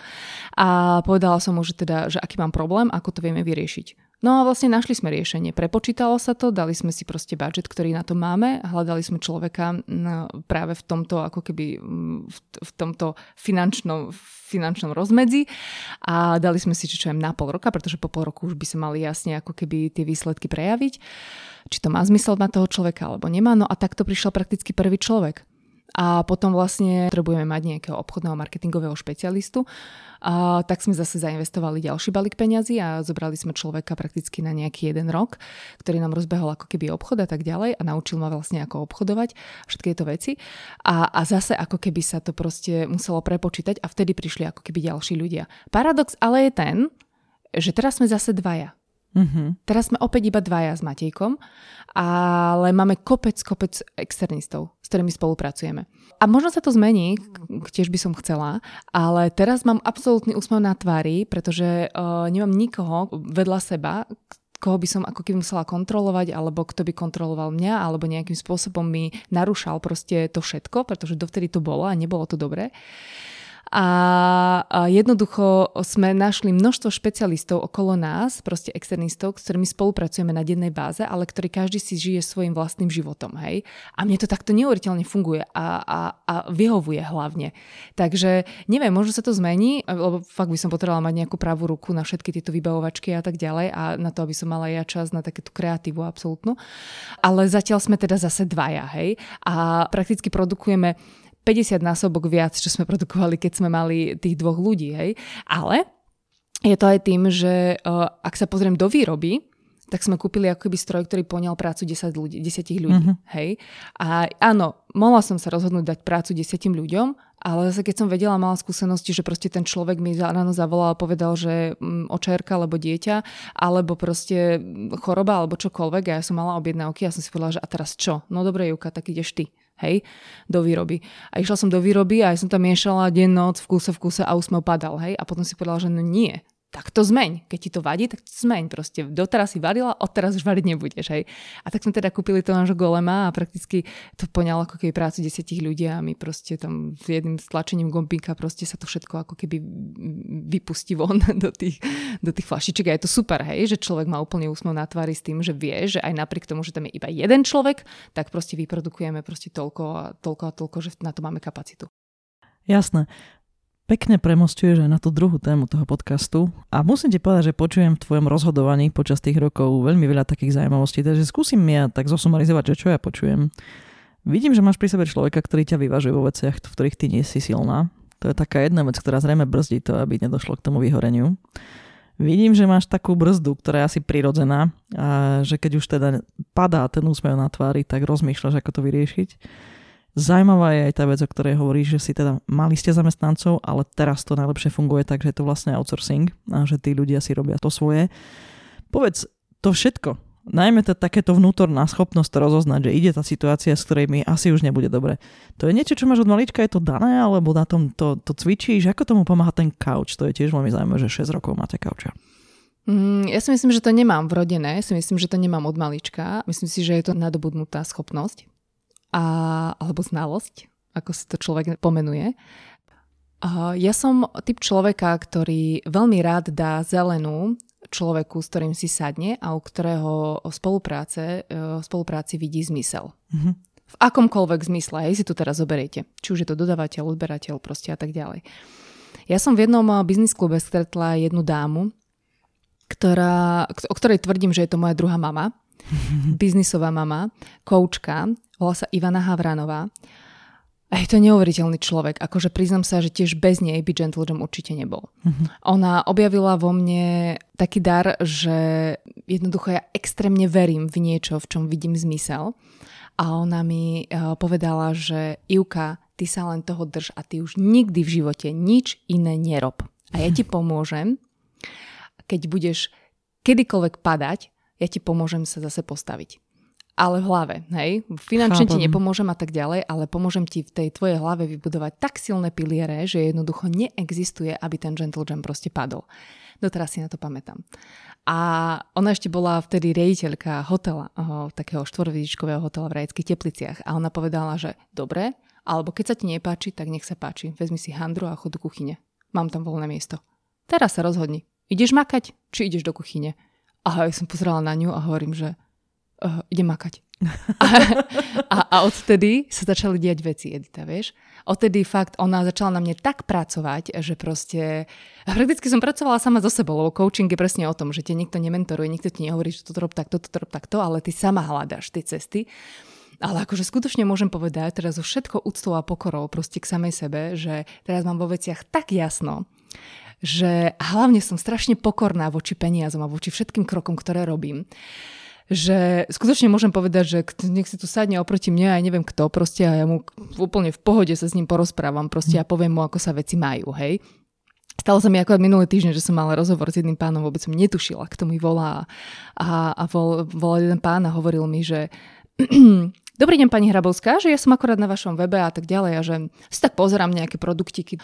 a povedala som mu, že teda, že aký mám problém, ako to vieme vyriešiť. No a vlastne našli sme riešenie. Prepočítalo sa to, dali sme si proste budget, ktorý na to máme, hľadali sme človeka práve v tomto, ako keby v tomto finančnom, finančnom rozmedzi a dali sme si, čo na pol roka, pretože po pol roku už by sa mali jasne ako keby tie výsledky prejaviť. Či to má zmysel na toho človeka alebo nemá. No a takto prišiel prakticky prvý človek a potom vlastne potrebujeme mať nejakého obchodného marketingového špecialistu. A tak sme zase zainvestovali ďalší balík peňazí a zobrali sme človeka prakticky na nejaký jeden rok, ktorý nám rozbehol ako keby obchod a tak ďalej a naučil ma vlastne ako obchodovať všetky tieto veci. A, a zase ako keby sa to proste muselo prepočítať a vtedy prišli ako keby ďalší ľudia. Paradox ale je ten, že teraz sme zase dvaja. Mm-hmm. Teraz sme opäť iba dvaja s Matejkom, ale máme kopec, kopec externistov, s ktorými spolupracujeme. A možno sa to zmení, tiež by som chcela, ale teraz mám absolútny úsmev na tvári, pretože uh, nemám nikoho vedľa seba, koho by som ako keby musela kontrolovať, alebo kto by kontroloval mňa, alebo nejakým spôsobom mi narúšal proste to všetko, pretože dovtedy to bolo a nebolo to dobré a, jednoducho sme našli množstvo špecialistov okolo nás, proste externistov, s ktorými spolupracujeme na dennej báze, ale ktorí každý si žije svojim vlastným životom, hej. A mne to takto neuveriteľne funguje a, a, a vyhovuje hlavne. Takže neviem, možno sa to zmení, lebo fakt by som potrebovala mať nejakú pravú ruku na všetky tieto vybavovačky a tak ďalej a na to, aby som mala ja čas na takéto kreatívu absolútnu. Ale zatiaľ sme teda zase dvaja, hej. A prakticky produkujeme 50 násobok viac, čo sme produkovali, keď sme mali tých dvoch ľudí. Hej. Ale je to aj tým, že uh, ak sa pozriem do výroby, tak sme kúpili akoby stroj, ktorý poňal prácu 10 ľudí, 10 ľudí. Mm-hmm. Hej? A áno, mohla som sa rozhodnúť dať prácu 10 ľuďom, ale zase keď som vedela, mala skúsenosti, že proste ten človek mi ráno zavolal a povedal, že mm, očerka alebo dieťa, alebo proste choroba alebo čokoľvek a ja som mala objednávky a som si povedala, že a teraz čo? No dobre, Juka, tak ideš ty hej, do výroby. A išla som do výroby a ja som tam miešala deň, noc, v kúse, v kúse a úsmev padal, hej. A potom si povedala, že no nie, tak to zmeň. Keď ti to vadí, tak to zmeň. Proste doteraz si varila, odteraz už variť nebudeš. Hej. A tak sme teda kúpili to nášho golema a prakticky to poňalo ako keby prácu desiatich ľudí a my proste tam s jedným stlačením gombíka proste sa to všetko ako keby vypustí von <laughs> do tých, do tých flašiček. A je to super, hej, že človek má úplne úsmev na tvári s tým, že vie, že aj napriek tomu, že tam je iba jeden človek, tak proste vyprodukujeme proste toľko a toľko a toľko, že na to máme kapacitu. Jasné pekne premostuješ aj na tú druhú tému toho podcastu a musím ti povedať, že počujem v tvojom rozhodovaní počas tých rokov veľmi veľa takých zaujímavostí, takže skúsim ja tak zosumarizovať, že čo ja počujem. Vidím, že máš pri sebe človeka, ktorý ťa vyvažuje vo veciach, v ktorých ty nie si silná. To je taká jedna vec, ktorá zrejme brzdí to, aby nedošlo k tomu vyhoreniu. Vidím, že máš takú brzdu, ktorá je asi prirodzená a že keď už teda padá ten úsmev na tvári, tak rozmýšľaš, ako to vyriešiť. Zajímavá je aj tá vec, o ktorej hovoríš, že si teda mali ste zamestnancov, ale teraz to najlepšie funguje tak, že je to vlastne outsourcing a že tí ľudia si robia to svoje. Povedz, to všetko, najmä tá takéto vnútorná schopnosť rozoznať, že ide tá situácia, s ktorej mi asi už nebude dobre. To je niečo, čo máš od malička, je to dané, alebo na tom to, to cvičíš? Ako tomu pomáha ten couch? To je tiež veľmi zaujímavé, že 6 rokov máte coucha. Mm, ja si myslím, že to nemám vrodené, si myslím, že to nemám od malička. Myslím si, že je to nadobudnutá schopnosť a, alebo znalosť, ako si to človek pomenuje. Ja som typ človeka, ktorý veľmi rád dá zelenú človeku, s ktorým si sadne a u ktorého spolupráce, e, spolupráci vidí zmysel. Mm-hmm. V akomkoľvek zmysle, aj si tu teraz zoberiete. Či už je to dodavateľ, odberateľ proste a tak ďalej. Ja som v jednom biznis klube stretla jednu dámu, ktorá, o ktorej tvrdím, že je to moja druhá mama. <laughs> biznisová mama, koučka, volá sa Ivana Havranová. A je to neuveriteľný človek. Akože priznam sa, že tiež bez nej by Gentle Jam určite nebol. Mm-hmm. Ona objavila vo mne taký dar, že jednoducho ja extrémne verím v niečo, v čom vidím zmysel. A ona mi uh, povedala, že Ivka, ty sa len toho drž a ty už nikdy v živote nič iné nerob. A ja ti <laughs> pomôžem, keď budeš kedykoľvek padať, ja ti pomôžem sa zase postaviť. Ale v hlave, hej? Finančne Chápam. ti nepomôžem a tak ďalej, ale pomôžem ti v tej tvojej hlave vybudovať tak silné piliere, že jednoducho neexistuje, aby ten gentle jam proste padol. Doteraz si na to pamätám. A ona ešte bola vtedy rejiteľka hotela, oh, takého štvorvidičkového hotela v Rajeckých tepliciach a ona povedala, že dobre, alebo keď sa ti nepáči, tak nech sa páči. Vezmi si handru a chod do kuchyne. Mám tam voľné miesto. Teraz sa rozhodni. Ideš makať, či ideš do kuchyne? A ja som pozerala na ňu a hovorím, že uh, idem makať. <laughs> a, a, a odtedy sa začali diať veci, Edita, vieš. Odtedy fakt ona začala na mne tak pracovať, že proste... Prakticky som pracovala sama so sebou, lebo coaching je presne o tom, že ťa nikto nementoruje, nikto ti nehovorí, že toto rob takto, toto rob takto, ale ty sama hľadáš tie cesty. Ale akože skutočne môžem povedať teraz so všetko úctou a pokorou proste k samej sebe, že teraz mám vo veciach tak jasno, že hlavne som strašne pokorná voči peniazom a voči všetkým krokom, ktoré robím že skutočne môžem povedať, že nech si tu sadne oproti mne aj neviem kto proste a ja mu úplne v pohode sa s ním porozprávam proste a poviem mu, ako sa veci majú, hej. Stalo sa mi ako minulý týždeň, že som mala rozhovor s jedným pánom, vôbec som netušila, kto mi volá a, a vol, volal jeden pán a hovoril mi, že <clears throat> Dobrý deň, pani Hrabovská, že ja som akorát na vašom webe a tak ďalej a že si tak pozerám nejaké produktiky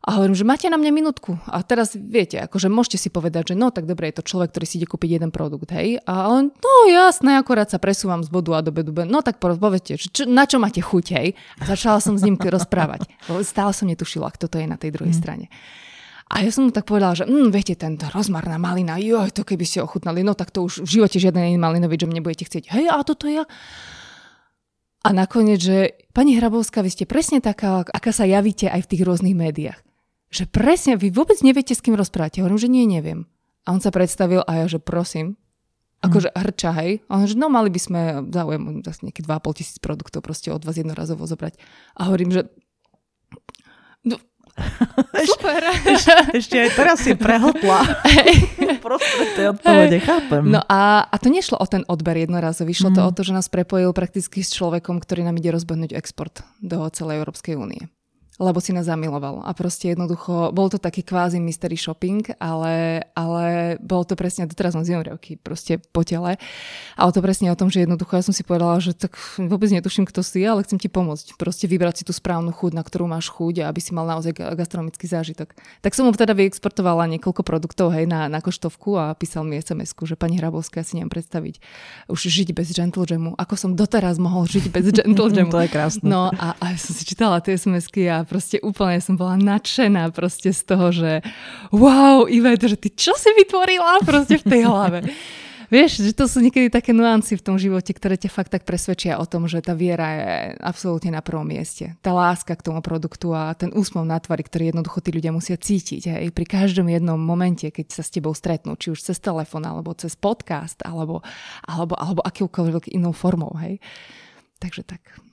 a hovorím, že máte na mňa minútku. A teraz viete, akože môžete si povedať, že no tak dobre, je to človek, ktorý si ide kúpiť jeden produkt, hej. A on, no jasné, akorát sa presúvam z bodu A do bodu B. No tak povedzte, čo, na čo máte chuť, hej. A začala som s ním <laughs> rozprávať. Stále som netušila, kto to je na tej druhej mm. strane. A ja som mu tak povedala, že mm, viete, ten rozmarná malina, joj, to keby ste ochutnali, no tak to už v živote žiaden iný malinový, že nebudete chcieť. Hej, a toto ja. A nakoniec, že pani Hrabovská, vy ste presne taká, aká sa javíte aj v tých rôznych médiách že presne, vy vôbec neviete, s kým rozprávate. Hovorím, že nie, neviem. A on sa predstavil a ja, že prosím, akože mm. hrča, hej. A on, že no mali by sme záujem zase nejaké 2,5 tisíc produktov proste od vás jednorazovo zobrať. A hovorím, že no, <laughs> Super. Ešte, ešte aj teraz si prehltla. <laughs> <laughs> Proste tej odpovede, chápem. No a, a to nešlo o ten odber jednorazový, išlo mm. to o to, že nás prepojil prakticky s človekom, ktorý nám ide rozbehnúť export do celej Európskej únie lebo si nás zamiloval. A proste jednoducho, bol to taký kvázi mystery shopping, ale, ale bolo to presne, doteraz mám zimomriavky proste po tele. Ale to presne o tom, že jednoducho ja som si povedala, že tak vôbec netuším, kto si, ale chcem ti pomôcť. Proste vybrať si tú správnu chuť, na ktorú máš chuť a aby si mal naozaj gastronomický zážitok. Tak som mu teda vyexportovala niekoľko produktov hej, na, na koštovku a písal mi sms že pani Hrabovská si neviem predstaviť už žiť bez gentle jamu. Ako som doteraz mohol žiť bez <laughs> gentle jamu. to je krásne. No a, a som si čítala tie sms a proste úplne som bola nadšená proste z toho, že wow, Ivet, že ty čo si vytvorila proste v tej hlave. <laughs> Vieš, že to sú niekedy také nuancy v tom živote, ktoré ťa fakt tak presvedčia o tom, že tá viera je absolútne na prvom mieste. Tá láska k tomu produktu a ten úsmov na tvári, ktorý jednoducho tí ľudia musia cítiť. Hej, pri každom jednom momente, keď sa s tebou stretnú, či už cez telefón, alebo cez podcast, alebo, alebo, alebo akýkoľvek inou formou. Hej. Takže tak.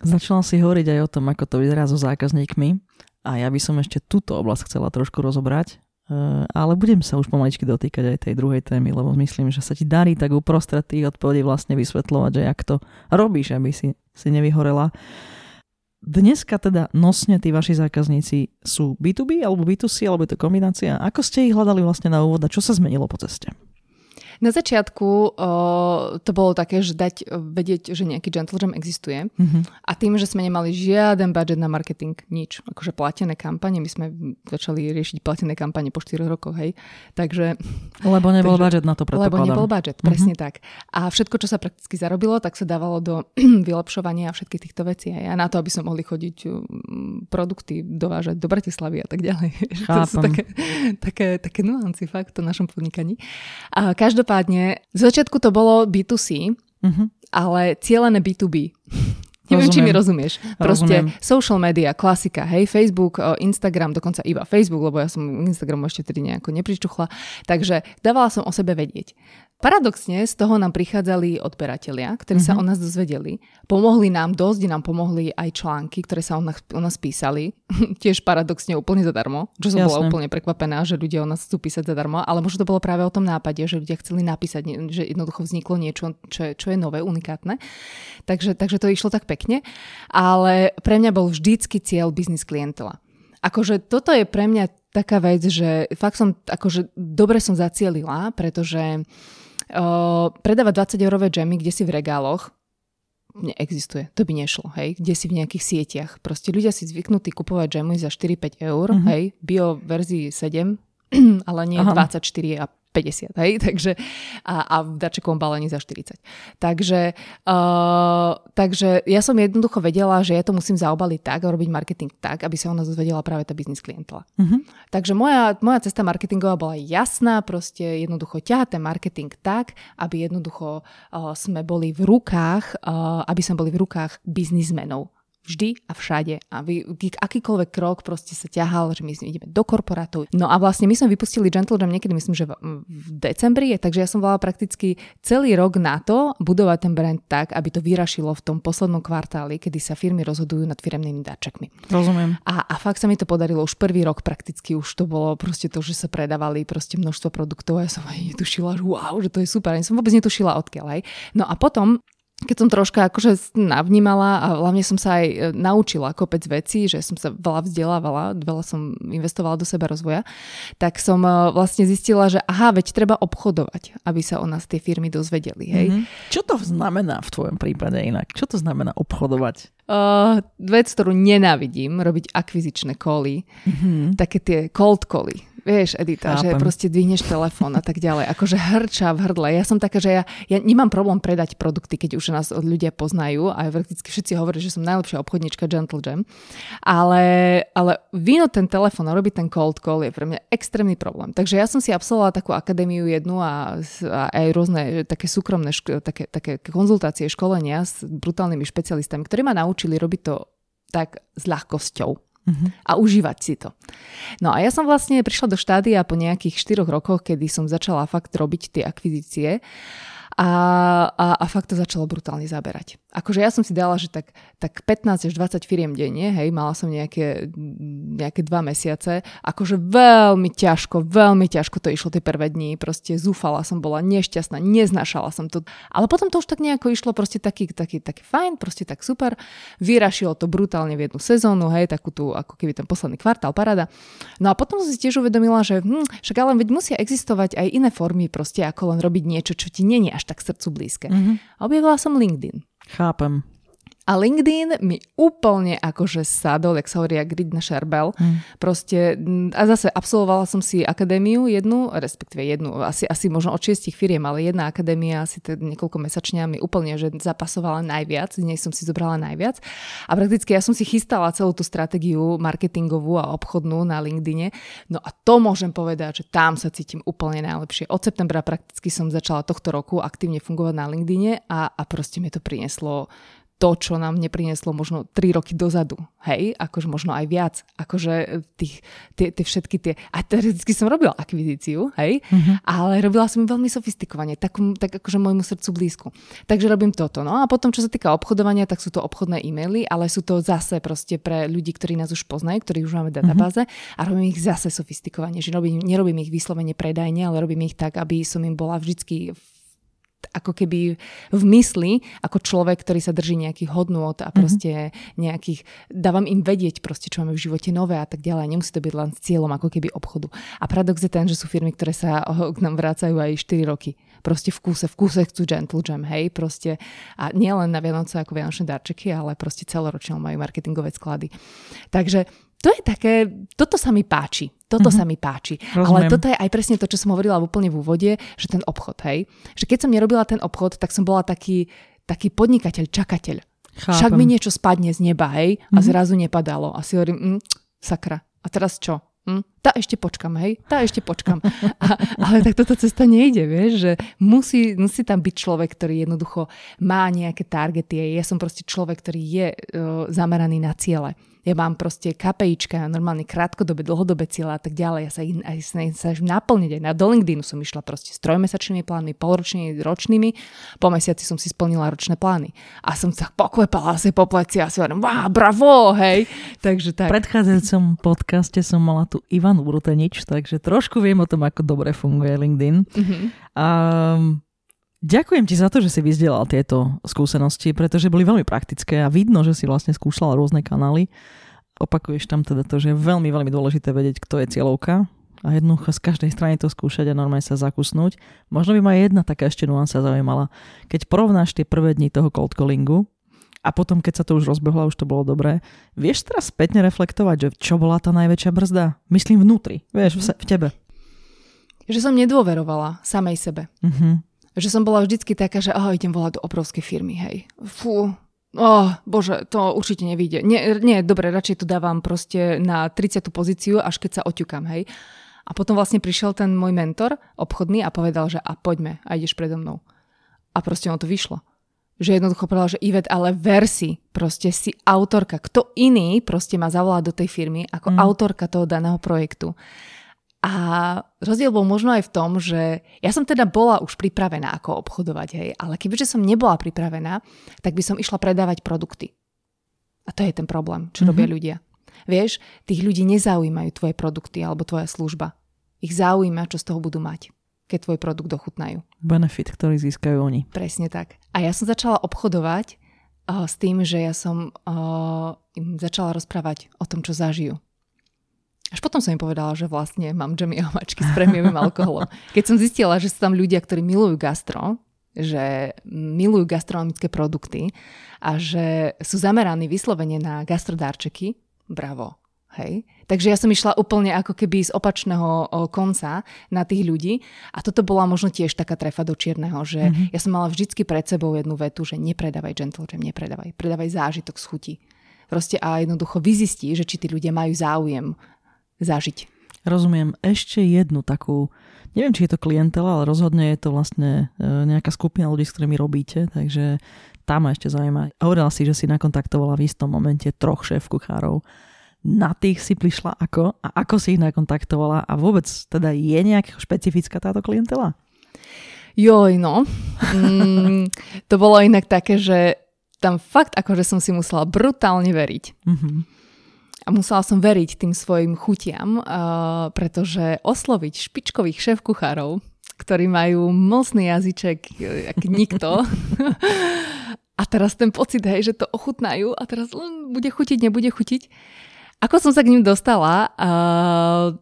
Začala si hovoriť aj o tom, ako to vyzerá so zákazníkmi a ja by som ešte túto oblasť chcela trošku rozobrať, eh, ale budem sa už pomaličky dotýkať aj tej druhej témy, lebo myslím, že sa ti darí tak uprostred tých odpovedí vlastne vysvetľovať, že jak to robíš, aby si, si nevyhorela. Dneska teda nosne tí vaši zákazníci sú B2B alebo B2C, alebo je to kombinácia. Ako ste ich hľadali vlastne na úvod a čo sa zmenilo po ceste? Na začiatku o, to bolo také, že dať vedieť, že nejaký Gentle Jam existuje mm-hmm. a tým, že sme nemali žiaden budget na marketing, nič, akože platené kampane, my sme začali riešiť platené kampane po 4 rokoch, hej, takže... Lebo nebol takže, budget na to, predpokladám. Lebo nebol budget, presne mm-hmm. tak. A všetko, čo sa prakticky zarobilo, tak sa dávalo do <clears throat> vylepšovania všetkých týchto vecí, hej, a na to, aby sme mohli chodiť produkty dovážať do Bratislavy a tak ďalej. <laughs> to sú také, také, také nuancy fakt v našom podnikaní. A každopádne Každopádne, z začiatku to bolo B2C, uh-huh. Mhm. ale cieľené B2B. <laughs> Neviem, či mi rozumieš. Proste Rozumiem. social media, klasika, hej, Facebook, Instagram, dokonca iba Facebook, lebo ja som Instagram ešte tedy nejako nepričuchla. Takže dávala som o sebe vedieť. Paradoxne z toho nám prichádzali odberatelia, ktorí mm-hmm. sa mhm. o nás dozvedeli. Pomohli nám dosť, nám pomohli aj články, ktoré sa o nás, o nás písali. <laughs> Tiež paradoxne úplne zadarmo, čo som Jasne. bola úplne prekvapená, že ľudia o nás chcú písať zadarmo, ale možno to bolo práve o tom nápade, že ľudia chceli napísať, že jednoducho vzniklo niečo, čo je, čo je nové, unikátne. Takže, takže to išlo tak pekne. Ale pre mňa bol vždycky cieľ biznis klientela. Akože toto je pre mňa taká vec, že fakt som, akože dobre som zacielila, pretože predávať 20 eurové džemy, kde si v regáloch, neexistuje. To by nešlo, hej, kde si v nejakých sieťach. Proste ľudia si zvyknutí kupovať džemy za 4-5 eur, mm-hmm. hej, bio verzii 7, <clears throat> ale nie Aha. 24 a 50, hej, <laughs> takže a, a v dačekovom balení za 40. Takže, uh, takže ja som jednoducho vedela, že ja to musím zaobaliť tak a robiť marketing tak, aby sa ona dozvedela práve tá biznis klientela. Uh-huh. Takže moja, moja cesta marketingová bola jasná, proste jednoducho ťahať ten marketing tak, aby jednoducho uh, sme boli v rukách, uh, aby sme boli v rukách biznismenov Vždy a všade. A vy, akýkoľvek krok proste sa ťahal, že my ideme do korporátov. No a vlastne my sme vypustili Gentle Jam niekedy, myslím, že v, v decembri, takže ja som volala prakticky celý rok na to budovať ten brand tak, aby to vyrašilo v tom poslednom kvartáli, kedy sa firmy rozhodujú nad firemnými dáčekmi. Rozumiem. A, a fakt sa mi to podarilo už prvý rok prakticky, už to bolo proste to, že sa predávali proste množstvo produktov a ja som aj netušila, že wow, že to je super. Ja som vôbec netušila odkiaľ aj. No a potom keď som troška akože navnímala a hlavne som sa aj e, naučila kopec vecí, že som sa veľa vzdelávala, veľa som investovala do seba rozvoja, tak som e, vlastne zistila, že aha, veď treba obchodovať, aby sa o nás tie firmy dozvedeli. Hej. Mm-hmm. Čo to znamená v tvojom prípade inak? Čo to znamená obchodovať? Uh, vec, ktorú nenávidím, robiť akvizičné koly, mm-hmm. také tie cold koly Vieš, Edita, Chápem. že proste dvihneš telefón a tak ďalej. Akože hrča v hrdle. Ja som taká, že ja, ja nemám problém predať produkty, keď už nás ľudia poznajú a prakticky všetci hovoria, že som najlepšia obchodnička Gentle Jam. Ale, ale vyno ten telefón a robiť ten cold call je pre mňa extrémny problém. Takže ja som si absolvovala takú akadémiu jednu a, a aj rôzne také súkromné šk- také, také konzultácie, školenia s brutálnymi špecialistami, ktorí ma naučili robiť to tak s ľahkosťou uh-huh. a užívať si to. No a ja som vlastne prišla do štádia po nejakých 4 rokoch, kedy som začala fakt robiť tie akvizície a, a, a fakt to začalo brutálne zaberať. Akože ja som si dala, že tak, tak 15 až 20 firiem denne, hej, mala som nejaké, nejaké dva mesiace, akože veľmi ťažko, veľmi ťažko to išlo tie prvé dni, proste zúfala som, bola nešťastná, neznašala som to, ale potom to už tak nejako išlo proste taký, taký, taký fajn, proste tak super, vyrašilo to brutálne v jednu sezónu, hej, takú tu, ako keby ten posledný kvartál, parada. No a potom som si tiež uvedomila, že hm, však ale veď musia existovať aj iné formy proste, ako len robiť niečo, čo ti je až tak srdcu blízke. Mm-hmm. A objavila som LinkedIn. Chápem. A LinkedIn mi úplne akože sadol, jak sa hovorí, jak na šerbel. Hmm. Proste, a zase absolvovala som si akadémiu jednu, respektíve jednu, asi, asi možno od šiestich firiem, ale jedna akadémia asi teda niekoľko mesačne mi úplne, že zapasovala najviac, z nej som si zobrala najviac. A prakticky ja som si chystala celú tú stratégiu marketingovú a obchodnú na LinkedIne. No a to môžem povedať, že tam sa cítim úplne najlepšie. Od septembra prakticky som začala tohto roku aktívne fungovať na LinkedIne a, a proste mi to prinieslo to, čo nám neprinieslo možno 3 roky dozadu. Hej, akože možno aj viac. Akože tých, tie, tie všetky tie... A teoreticky som robila akvizíciu, hej, mm-hmm. ale robila som veľmi sofistikovane, tak, tak akože môjmu srdcu blízku. Takže robím toto. No a potom, čo sa týka obchodovania, tak sú to obchodné e-maily, ale sú to zase proste pre ľudí, ktorí nás už poznajú, ktorí už máme databáze mm-hmm. a robím ich zase sofistikovane, že robím, nerobím ich vyslovene predajne, ale robím ich tak, aby som im bola vždycky ako keby v mysli, ako človek, ktorý sa drží nejakých hodnôt a mhm. proste mm-hmm. nejakých, dávam im vedieť proste, čo máme v živote nové a tak ďalej. Nemusí to byť len s cieľom ako keby obchodu. A paradox je ten, že sú firmy, ktoré sa <laughs> k nám vrácajú aj 4 roky. Proste v kúse, v kúse chcú Gentle Jam, hej, proste. A nie len na Vianoce ako Vianočné darčeky, ale proste celoročne majú marketingové sklady. Takže to je také, toto sa mi páči. Toto mm-hmm. sa mi páči. Rozumiem. Ale toto je aj presne to, čo som hovorila úplne v úvode, že ten obchod, hej. Že keď som nerobila ten obchod, tak som bola taký, taký podnikateľ, čakateľ. Chápem. Však mi niečo spadne z neba, hej, a mm-hmm. zrazu nepadalo. A si hovorím, mm, sakra, a teraz čo? Hm? Tá ešte počkam, hej? Tá ešte počkam. <laughs> A, ale tak toto cesta nejde, vieš, že musí, musí tam byť človek, ktorý jednoducho má nejaké targety. Ja som proste človek, ktorý je uh, zameraný na ciele ja mám proste KPIčka, normálne krátkodobé, dlhodobé cieľa a tak ďalej. Ja sa ich aj snažím naplniť. Aj na do LinkedInu som išla proste s trojmesačnými plánmi, polročnými, ročnými. Po mesiaci som si splnila ročné plány. A som sa poklepala asi po pleci a si hovorím, wow, bravo, hej. Takže tak. V predchádzajúcom podcaste som mala tu Ivan Urutenič, takže trošku viem o tom, ako dobre funguje LinkedIn. Mm-hmm. Um, Ďakujem ti za to, že si vyzdielal tieto skúsenosti, pretože boli veľmi praktické a vidno, že si vlastne skúšala rôzne kanály. Opakuješ tam teda to, že je veľmi, veľmi dôležité vedieť, kto je cieľovka a jednoducho z každej strany to skúšať a normálne sa zakusnúť. Možno by ma jedna taká ešte nuansa zaujímala. Keď porovnáš tie prvé dni toho cold callingu a potom, keď sa to už rozbehlo, už to bolo dobré, vieš teraz spätne reflektovať, že čo bola tá najväčšia brzda? Myslím vnútri, vieš, v, v tebe. Že som nedôverovala samej sebe. Uh-huh že som bola vždycky taká, že oh, idem volať do obrovskej firmy, hej. Fú, oh, bože, to určite nevíde. Nie, nie, dobre, radšej tu dávam proste na 30. pozíciu, až keď sa oťukám, hej. A potom vlastne prišiel ten môj mentor, obchodný, a povedal, že a poďme, a ideš predo mnou. A proste on to vyšlo. Že jednoducho povedal, že Ivet, ale versi, proste si autorka. Kto iný proste ma zavolá do tej firmy ako mm. autorka toho daného projektu. A rozdiel bol možno aj v tom, že ja som teda bola už pripravená ako obchodovať, hej, ale kebyže som nebola pripravená, tak by som išla predávať produkty. A to je ten problém, čo mm-hmm. robia ľudia. Vieš, tých ľudí nezaujímajú tvoje produkty alebo tvoja služba. Ich zaujíma, čo z toho budú mať, keď tvoj produkt dochutnajú. Benefit, ktorý získajú oni. Presne tak. A ja som začala obchodovať uh, s tým, že ja som uh, im začala rozprávať o tom, čo zažijú až potom som im povedala, že vlastne mám džemy a mačky s prémiovým alkoholom. Keď som zistila, že sú tam ľudia, ktorí milujú gastro, že milujú gastronomické produkty a že sú zameraní vyslovene na gastrodárčeky, bravo. Hej. Takže ja som išla úplne ako keby z opačného konca na tých ľudí a toto bola možno tiež taká trefa do čierneho, že mm-hmm. ja som mala vždycky pred sebou jednu vetu, že nepredávaj gentle jam, nepredávaj, predávaj zážitok z chuti. Proste a jednoducho vyzistí, že či tí ľudia majú záujem zažiť. Rozumiem. Ešte jednu takú, neviem, či je to klientela, ale rozhodne je to vlastne e, nejaká skupina ľudí, s ktorými robíte, takže tam ma ešte zaujíma. Hovorila si, že si nakontaktovala v istom momente troch šéf kuchárov. Na tých si prišla ako a ako si ich nakontaktovala a vôbec teda je nejaká špecifická táto klientela? Joj, no. Mm, to bolo inak také, že tam fakt akože som si musela brutálne veriť. Mm-hmm. A musela som veriť tým svojim chutiam, uh, pretože osloviť špičkových šéf-kuchárov, ktorí majú mocný jazyček, jak nikto, <laughs> a teraz ten pocit, hej, že to ochutnajú a teraz len bude chutiť, nebude chutiť. Ako som sa k ním dostala? Uh,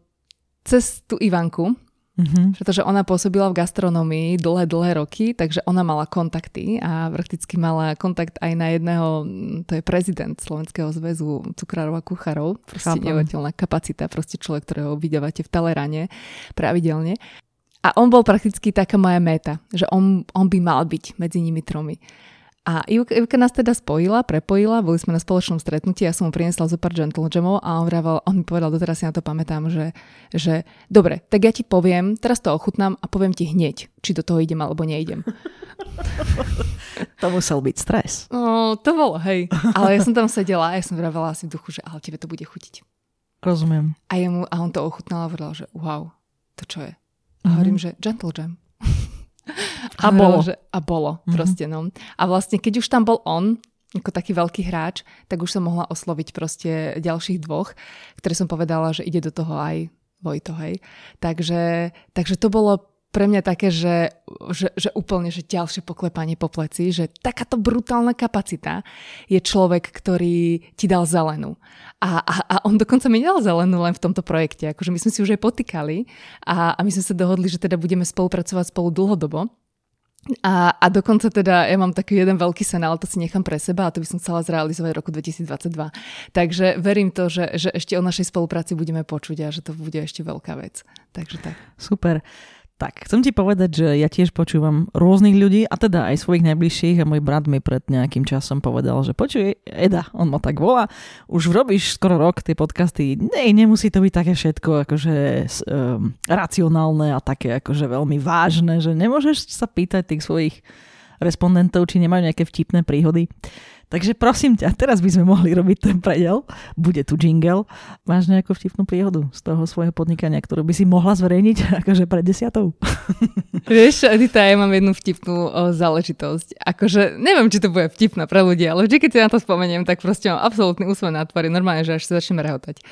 cez tú Ivanku, Mm-hmm. Pretože ona pôsobila v gastronomii dlhé, dlhé roky, takže ona mala kontakty a prakticky mala kontakt aj na jedného, to je prezident Slovenského zväzu cukrárov a kuchárov, proste neuveriteľná kapacita, proste človek, ktorého vydávate v Talerane pravidelne. A on bol prakticky taká moja meta, že on, on by mal byť medzi nimi tromi. A Ivka, Ivka nás teda spojila, prepojila, boli sme na spoločnom stretnutí, ja som mu priniesla zo pár gentle jamov a on, vravel, on mi povedal, doteraz si na to pamätám, že, že dobre, tak ja ti poviem, teraz to ochutnám a poviem ti hneď, či do toho idem alebo neidem. to musel byť stres. No, to bolo, hej. Ale ja som tam sedela a ja som vravela asi v duchu, že ale tebe to bude chutiť. Rozumiem. A, jemu, a on to ochutnal a povedal, že wow, to čo je? A mm-hmm. hovorím, že gentle jam. A, bolo. Že, a bolo, mm-hmm. proste, no. A vlastne, keď už tam bol on, ako taký veľký hráč, tak už som mohla osloviť proste ďalších dvoch, ktoré som povedala, že ide do toho aj Vojto, hej. Takže, takže to bolo pre mňa také, že, že, že úplne, že ďalšie poklepanie po pleci, že takáto brutálna kapacita je človek, ktorý ti dal zelenú. A, a, a on dokonca mi nedal zelenú len v tomto projekte, akože my sme si už aj potýkali a, a my sme sa dohodli, že teda budeme spolupracovať spolu dlhodobo. A, a dokonca teda ja mám taký jeden veľký sen, ale to si nechám pre seba a to by som chcela zrealizovať v roku 2022. Takže verím to, že, že ešte o našej spolupráci budeme počuť a že to bude ešte veľká vec. Takže tak. Super. Tak, chcem ti povedať, že ja tiež počúvam rôznych ľudí a teda aj svojich najbližších a môj brat mi pred nejakým časom povedal, že počuj, Eda, on ma tak volá, už robíš skoro rok tie podcasty, nej, nemusí to byť také všetko akože um, racionálne a také akože veľmi vážne, že nemôžeš sa pýtať tých svojich respondentov, či nemajú nejaké vtipné príhody. Takže prosím ťa, teraz by sme mohli robiť ten predel. Bude tu jingle. Máš nejakú vtipnú príhodu z toho svojho podnikania, ktorú by si mohla zverejniť <laughs> akože pred desiatou? Vieš, Edita, ja mám jednu vtipnú o, záležitosť. Akože neviem, či to bude vtipná pre ľudí, ale vždy, keď si na to spomeniem, tak proste mám absolútny úsmev na tvári. Normálne, že až sa začneme rehotať.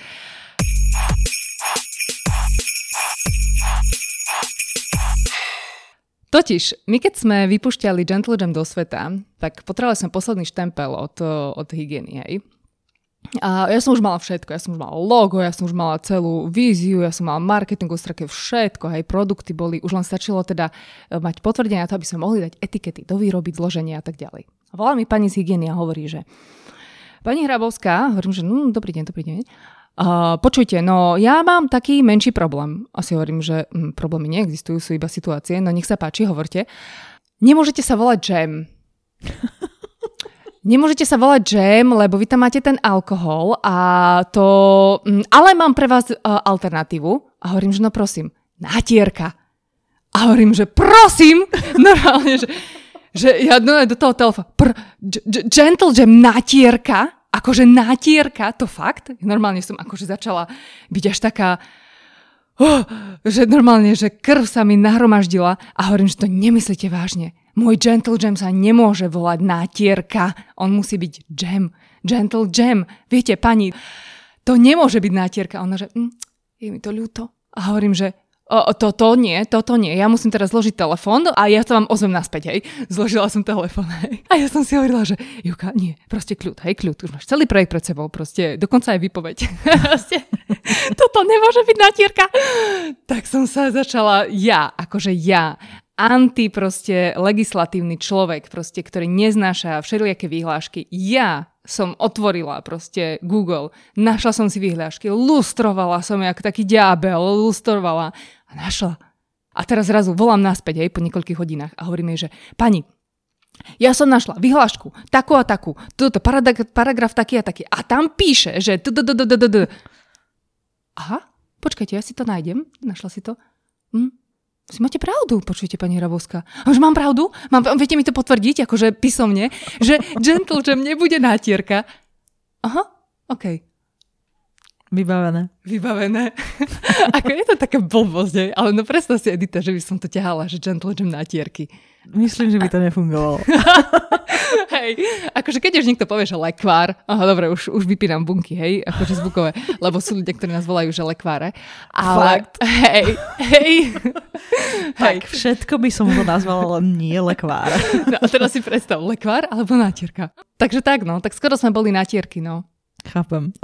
Totiž, my keď sme vypušťali Gentle Jam do sveta, tak potrebovali sme posledný štempel od, od hygieny, hej. A ja som už mala všetko, ja som už mala logo, ja som už mala celú víziu, ja som mala marketing, strake, všetko, hej, produkty boli, už len stačilo teda e, mať potvrdenie na to, aby sme mohli dať etikety do výroby, zloženia a tak ďalej. A volá mi pani z hygieny a hovorí, že pani Hrabovská, hovorím, že no, dobrý deň, dobrý deň, Uh, počujte, no ja mám taký menší problém. Asi hovorím, že hm, problémy neexistujú, sú iba situácie, no nech sa páči, hovorte. Nemôžete sa volať Jam. <laughs> Nemôžete sa volať Jam, lebo vy tam máte ten alkohol a to... Hm, ale mám pre vás uh, alternatívu. A hovorím, že no prosím, nátierka. A hovorím, že prosím, <laughs> normálne, že, že ja no, do toho telefónu, gentle jam, nátierka akože nátierka, to fakt. Normálne som akože začala byť až taká, oh, že normálne, že krv sa mi nahromaždila a hovorím, že to nemyslíte vážne. Môj Gentle Jam sa nemôže volať nátierka, on musí byť jam. Gentle Jam. Viete, pani, to nemôže byť nátierka. Ona, že hm, je mi to ľúto. A hovorím, že O, toto nie, toto nie. Ja musím teraz zložiť telefón a ja sa vám ozvem naspäť, hej. Zložila som telefón, hej. A ja som si hovorila, že Juka, nie, proste kľud, hej, kľud. Už máš celý projekt pred sebou, proste dokonca aj vypoveď. <laughs> proste, toto nemôže byť natierka. Tak som sa začala ja, akože ja, anti proste legislatívny človek, proste, ktorý neznáša všelijaké výhlášky. Ja som otvorila proste Google, našla som si vyhľašky, lustrovala som jak taký diabel, lustrovala a našla. A teraz zrazu volám naspäť, aj po niekoľkých hodinách a hovorím jej, že pani, ja som našla vyhlášku, takú a takú, toto paragraf taký a taký. A tam píše, že... Aha, počkajte, ja si to nájdem. Našla si to. Hm, si máte pravdu, počujete, pani Hrabovská. A už mám pravdu? Mám, viete mi to potvrdiť, akože písomne, že gentle jam nebude nátierka. Aha, OK. Vybavené. Vybavené. <laughs> Ako je to taká blbosť, ale no predstav si, Edita, že by som to ťahala, že Gentle Jam natierky. Myslím, že by to nefungovalo. <laughs> hej, akože keď už niekto povie, že lekvár, aha, dobre, už, už vypínam bunky, hej, akože zvukové, <laughs> lebo sú ľudia, ktorí nás volajú, že lekváre. Ale, Fakt? hej, hej. tak, hej. všetko by som to nazvala, len nie lekvár. no teraz si predstav, lekvár alebo natierka. Takže tak, no, tak skoro sme boli natierky, no. Chápem.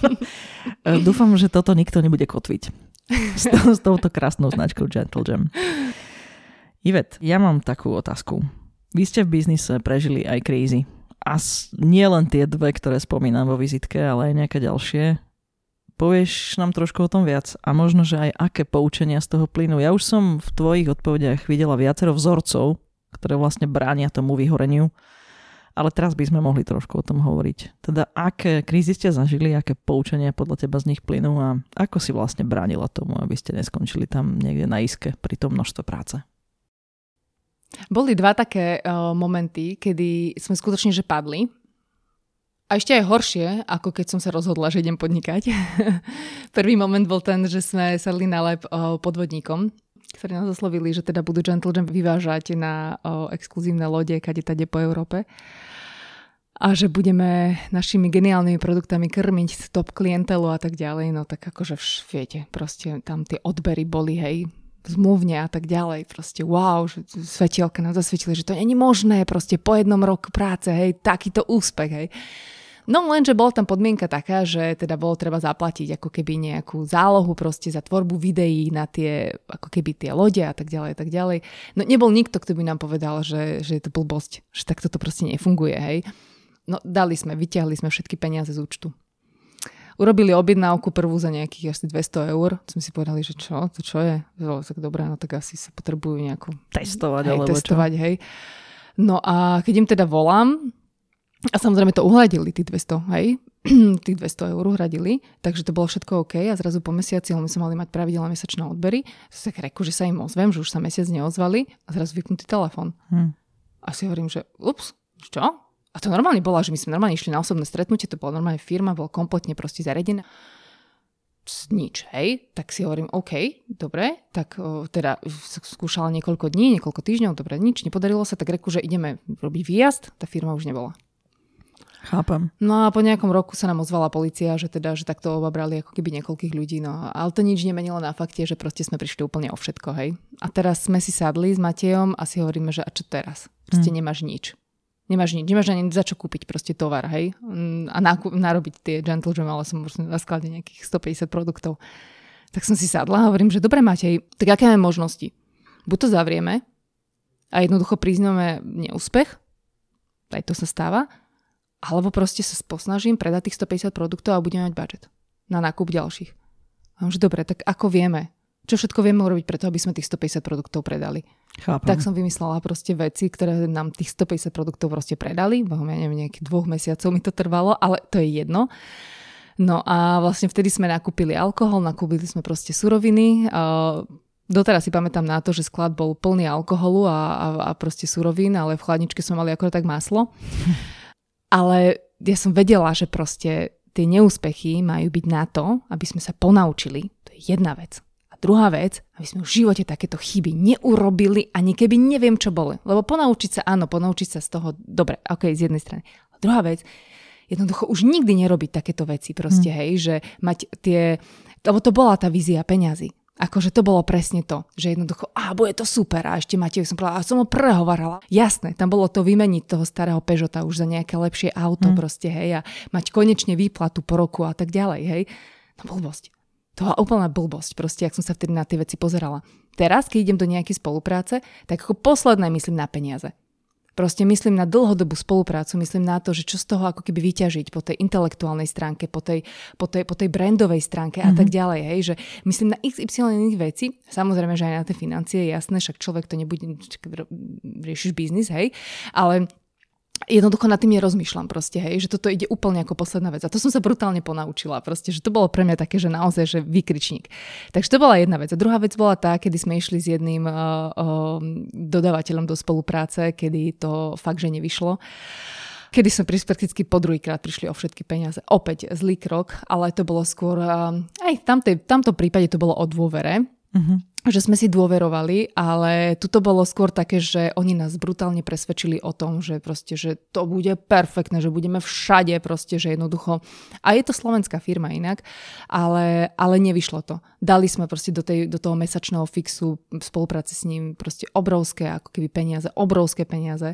<laughs> Dúfam, že toto nikto nebude kotviť. S, to, s touto krásnou značkou Gentle Jam. Ivet, ja mám takú otázku. Vy ste v biznise prežili aj krízy. A nie len tie dve, ktoré spomínam vo vizitke, ale aj nejaké ďalšie. Povieš nám trošku o tom viac a možno, že aj aké poučenia z toho plynu. Ja už som v tvojich odpovediach videla viacero vzorcov, ktoré vlastne bránia tomu vyhoreniu. Ale teraz by sme mohli trošku o tom hovoriť. Teda aké krízy ste zažili, aké poučenia podľa teba z nich plynú a ako si vlastne bránila tomu, aby ste neskončili tam niekde na iske pri tom množstve práce? Boli dva také uh, momenty, kedy sme skutočne že padli. A ešte aj horšie, ako keď som sa rozhodla, že idem podnikať. <laughs> Prvý moment bol ten, že sme sadli na lep uh, podvodníkom, ktorí nás oslovili, že teda budú Gentle vyvážať na uh, exkluzívne lode, kade tade po Európe a že budeme našimi geniálnymi produktami krmiť top klientelu a tak ďalej, no tak akože vš, viete, proste tam tie odbery boli, hej, zmluvne a tak ďalej. Proste wow, že svetielka nám zasvietili, že to není možné proste po jednom roku práce, hej, takýto úspech, hej. No lenže bola tam podmienka taká, že teda bolo treba zaplatiť ako keby nejakú zálohu proste za tvorbu videí na tie, ako keby tie lode a tak ďalej a tak ďalej. No nebol nikto, kto by nám povedal, že, že je to blbosť, že takto to proste nefunguje, hej. No dali sme, vyťahli sme všetky peniaze z účtu urobili objednávku prvú za nejakých asi 200 eur. Sme si povedali, že čo, to čo je? No, tak dobré, no tak asi sa potrebujú nejako testovať, hej, alebo testovať, čo? hej. No a keď im teda volám, a samozrejme to uhradili, tí 200, hej, <clears throat> tých 200 eur uhradili, takže to bolo všetko OK a zrazu po mesiaci, my sme mali mať pravidelné mesačné odbery, tak reku, že sa im ozvem, že už sa mesiac neozvali a zrazu vypnutý telefón. Hmm. A si hovorím, že ups, čo? A to normálne bolo, že my sme normálne išli na osobné stretnutie, to bola normálne firma, bola kompletne proste zariadená. Nič, hej, tak si hovorím, OK, dobre, tak o, teda skúšala niekoľko dní, niekoľko týždňov, dobre, nič, nepodarilo sa, tak reku, že ideme robiť výjazd, tá firma už nebola. Chápem. No a po nejakom roku sa nám ozvala policia, že teda, že takto obabrali ako keby niekoľkých ľudí, no ale to nič nemenilo na fakte, že proste sme prišli úplne o všetko, hej. A teraz sme si sadli s Matejom a si hovoríme, že a čo teraz? Proste hmm. nemáš nič. Nemáš nič, nemáš ani za čo kúpiť proste tovar, hej? A nákup, narobiť tie Gentle Jam, ale som na sklade nejakých 150 produktov. Tak som si sadla a hovorím, že dobre Matej, tak aké máme možnosti? Buď to zavrieme a jednoducho prizname neúspech, aj to sa stáva, alebo proste sa posnažím predať tých 150 produktov a budeme mať budget na nákup ďalších. A už dobre, tak ako vieme, čo všetko vieme urobiť preto, aby sme tých 150 produktov predali. Chápam. Tak som vymyslela proste veci, ktoré nám tých 150 produktov proste predali. Bo ja neviem, nejakých dvoch mesiacov mi to trvalo, ale to je jedno. No a vlastne vtedy sme nakúpili alkohol, nakúpili sme proste suroviny. Doteraz si pamätám na to, že sklad bol plný alkoholu a, a, a proste surovín, ale v chladničke sme mali akorát tak maslo. Ale ja som vedela, že proste tie neúspechy majú byť na to, aby sme sa ponaučili. To je jedna vec druhá vec, aby sme v živote takéto chyby neurobili, ani keby neviem, čo boli. Lebo ponaučiť sa, áno, ponaučiť sa z toho, dobre, ok, z jednej strany. A druhá vec, jednoducho už nikdy nerobiť takéto veci proste, hmm. hej, že mať tie, lebo to bola tá vízia peňazí. Akože to bolo presne to, že jednoducho, a bude to super a ešte máte, som povedala, a som ho prehovarala. Jasné, tam bolo to vymeniť toho starého Peugeota už za nejaké lepšie auto hmm. proste, hej, a mať konečne výplatu po roku a tak ďalej, hej. No blbosť. To bola úplná blbosť, proste, ak som sa vtedy na tie veci pozerala. Teraz, keď idem do nejakej spolupráce, tak ako posledné myslím na peniaze. Proste myslím na dlhodobú spoluprácu, myslím na to, že čo z toho ako keby vyťažiť po tej intelektuálnej stránke, po tej, po tej, po tej brandovej stránke mm-hmm. a tak mhm. ďalej. Hej, že myslím na XY iných veci, samozrejme, že aj na tie financie, jasné, však človek to nebude, riešiš biznis, hej, ale jednoducho nad tým nerozmýšľam proste, hej, že toto ide úplne ako posledná vec. A to som sa brutálne ponaučila proste, že to bolo pre mňa také, že naozaj, že vykričník. Takže to bola jedna vec. A druhá vec bola tá, kedy sme išli s jedným uh, uh, dodávateľom do spolupráce, kedy to fakt, že nevyšlo. kedy sme prakticky po druhýkrát prišli o všetky peniaze. Opäť zlý krok, ale to bolo skôr, aj v, tamtej, v prípade to bolo o dôvere. Uh-huh že sme si dôverovali, ale tuto bolo skôr také, že oni nás brutálne presvedčili o tom, že proste, že to bude perfektné, že budeme všade proste, že jednoducho. A je to slovenská firma inak, ale, ale nevyšlo to. Dali sme proste do, tej, do toho mesačného fixu v spolupráci s ním proste obrovské ako keby peniaze, obrovské peniaze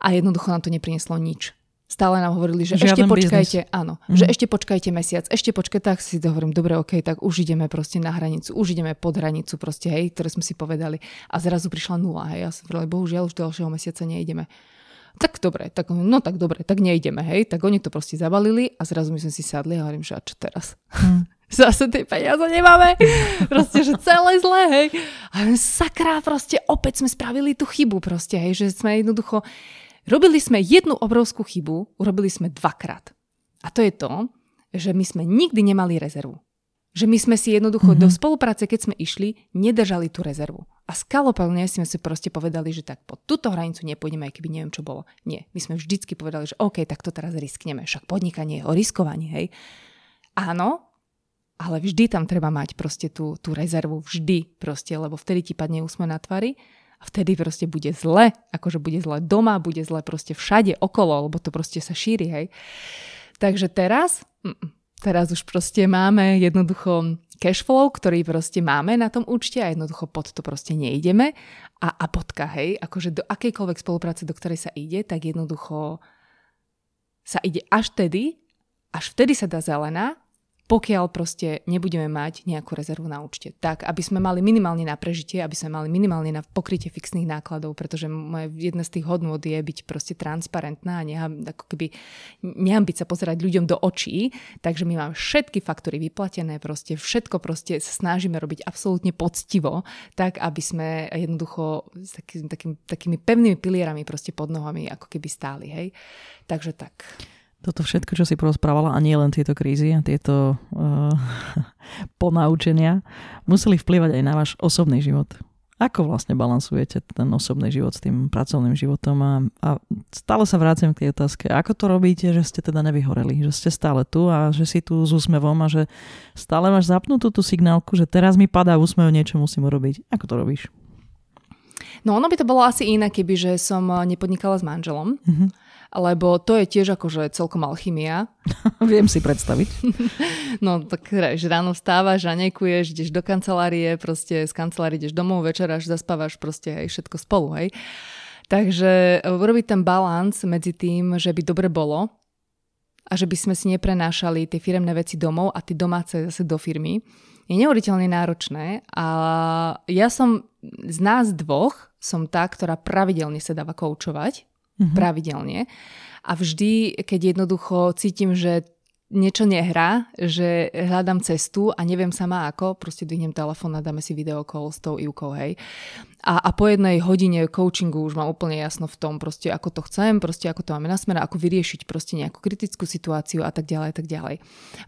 a jednoducho nám to neprineslo nič. Stále nám hovorili, že Žiaden ešte počkajte, business. áno, mm. že ešte počkajte mesiac, ešte počkajte, tak si to hovorím, dobre, ok, tak už ideme proste na hranicu, už ideme pod hranicu proste, hej, ktoré sme si povedali. A zrazu prišla nula, hej, ja som hovorila, bohužiaľ už ďalšieho mesiaca neideme. Tak dobre, tak, no tak dobre, tak neideme, hej, tak oni to proste zabalili a zrazu my sme si sadli a hovorím, že a čo teraz? Mm. <laughs> Zase tie peniaze nemáme. Proste, že celé zlé, hej. A sakra, proste opäť sme spravili tú chybu, proste, hej, že sme jednoducho Robili sme jednu obrovskú chybu, urobili sme dvakrát. A to je to, že my sme nikdy nemali rezervu. Že my sme si jednoducho mm-hmm. do spolupráce, keď sme išli, nedržali tú rezervu. A skalopelne sme si proste povedali, že tak po túto hranicu nepôjdeme, aj keby neviem, čo bolo. Nie, my sme vždycky povedali, že OK, tak to teraz riskneme. Však podnikanie je o riskovaní, hej. Áno, ale vždy tam treba mať proste tú, tú rezervu, vždy proste, lebo vtedy ti padne úsme na tvári a vtedy proste bude zle, akože bude zle doma, bude zle proste všade okolo, lebo to proste sa šíri, hej. Takže teraz, teraz už proste máme jednoducho cashflow, ktorý proste máme na tom účte a jednoducho pod to proste neideme a, a bodka, hej, akože do akejkoľvek spolupráce, do ktorej sa ide, tak jednoducho sa ide až vtedy, až vtedy sa dá zelená pokiaľ proste nebudeme mať nejakú rezervu na účte. Tak, aby sme mali minimálne na prežitie, aby sme mali minimálne na pokrytie fixných nákladov, pretože moje jedna z tých hodnôt je byť proste transparentná a neham, ako keby nehambiť sa pozerať ľuďom do očí, takže my máme všetky faktory vyplatené, proste všetko proste snažíme robiť absolútne poctivo, tak aby sme jednoducho s taký, takým, takými pevnými pilierami proste pod nohami ako keby stáli, hej. Takže tak toto všetko, čo si porozprávala, a nie len tieto krízy a tieto uh, <laughs> ponaučenia, museli vplyvať aj na váš osobný život. Ako vlastne balansujete ten osobný život s tým pracovným životom a, a stále sa vrácam k tej otázke, ako to robíte, že ste teda nevyhoreli, že ste stále tu a že si tu s úsmevom a že stále máš zapnutú tú signálku, že teraz mi padá úsmev, niečo musím urobiť. Ako to robíš? No ono by to bolo asi iné, keby že som nepodnikala s manželom. Mm-hmm lebo to je tiež akože celkom alchymia. <laughs> Viem si predstaviť. <laughs> no tak že ráno vstávaš, nekuješ, ideš do kancelárie, proste z kancelárie ideš domov, večeráš, zaspávaš, proste hej, všetko spolu, hej. Takže e, urobiť ten balans medzi tým, že by dobre bolo a že by sme si neprenášali tie firemné veci domov a tie domáce zase do firmy, je neuveriteľne náročné a ja som z nás dvoch som tá, ktorá pravidelne sa dáva koučovať mm-hmm. pravidelne. A vždy, keď jednoducho cítim, že niečo nehrá, že hľadám cestu a neviem sama ako, proste dvihnem telefón a dáme si videokol s tou Ivkou, hej. A, a po jednej hodine coachingu už mám úplne jasno v tom, proste ako to chcem, proste ako to máme na smer, ako vyriešiť proste nejakú kritickú situáciu a tak ďalej, a tak ďalej.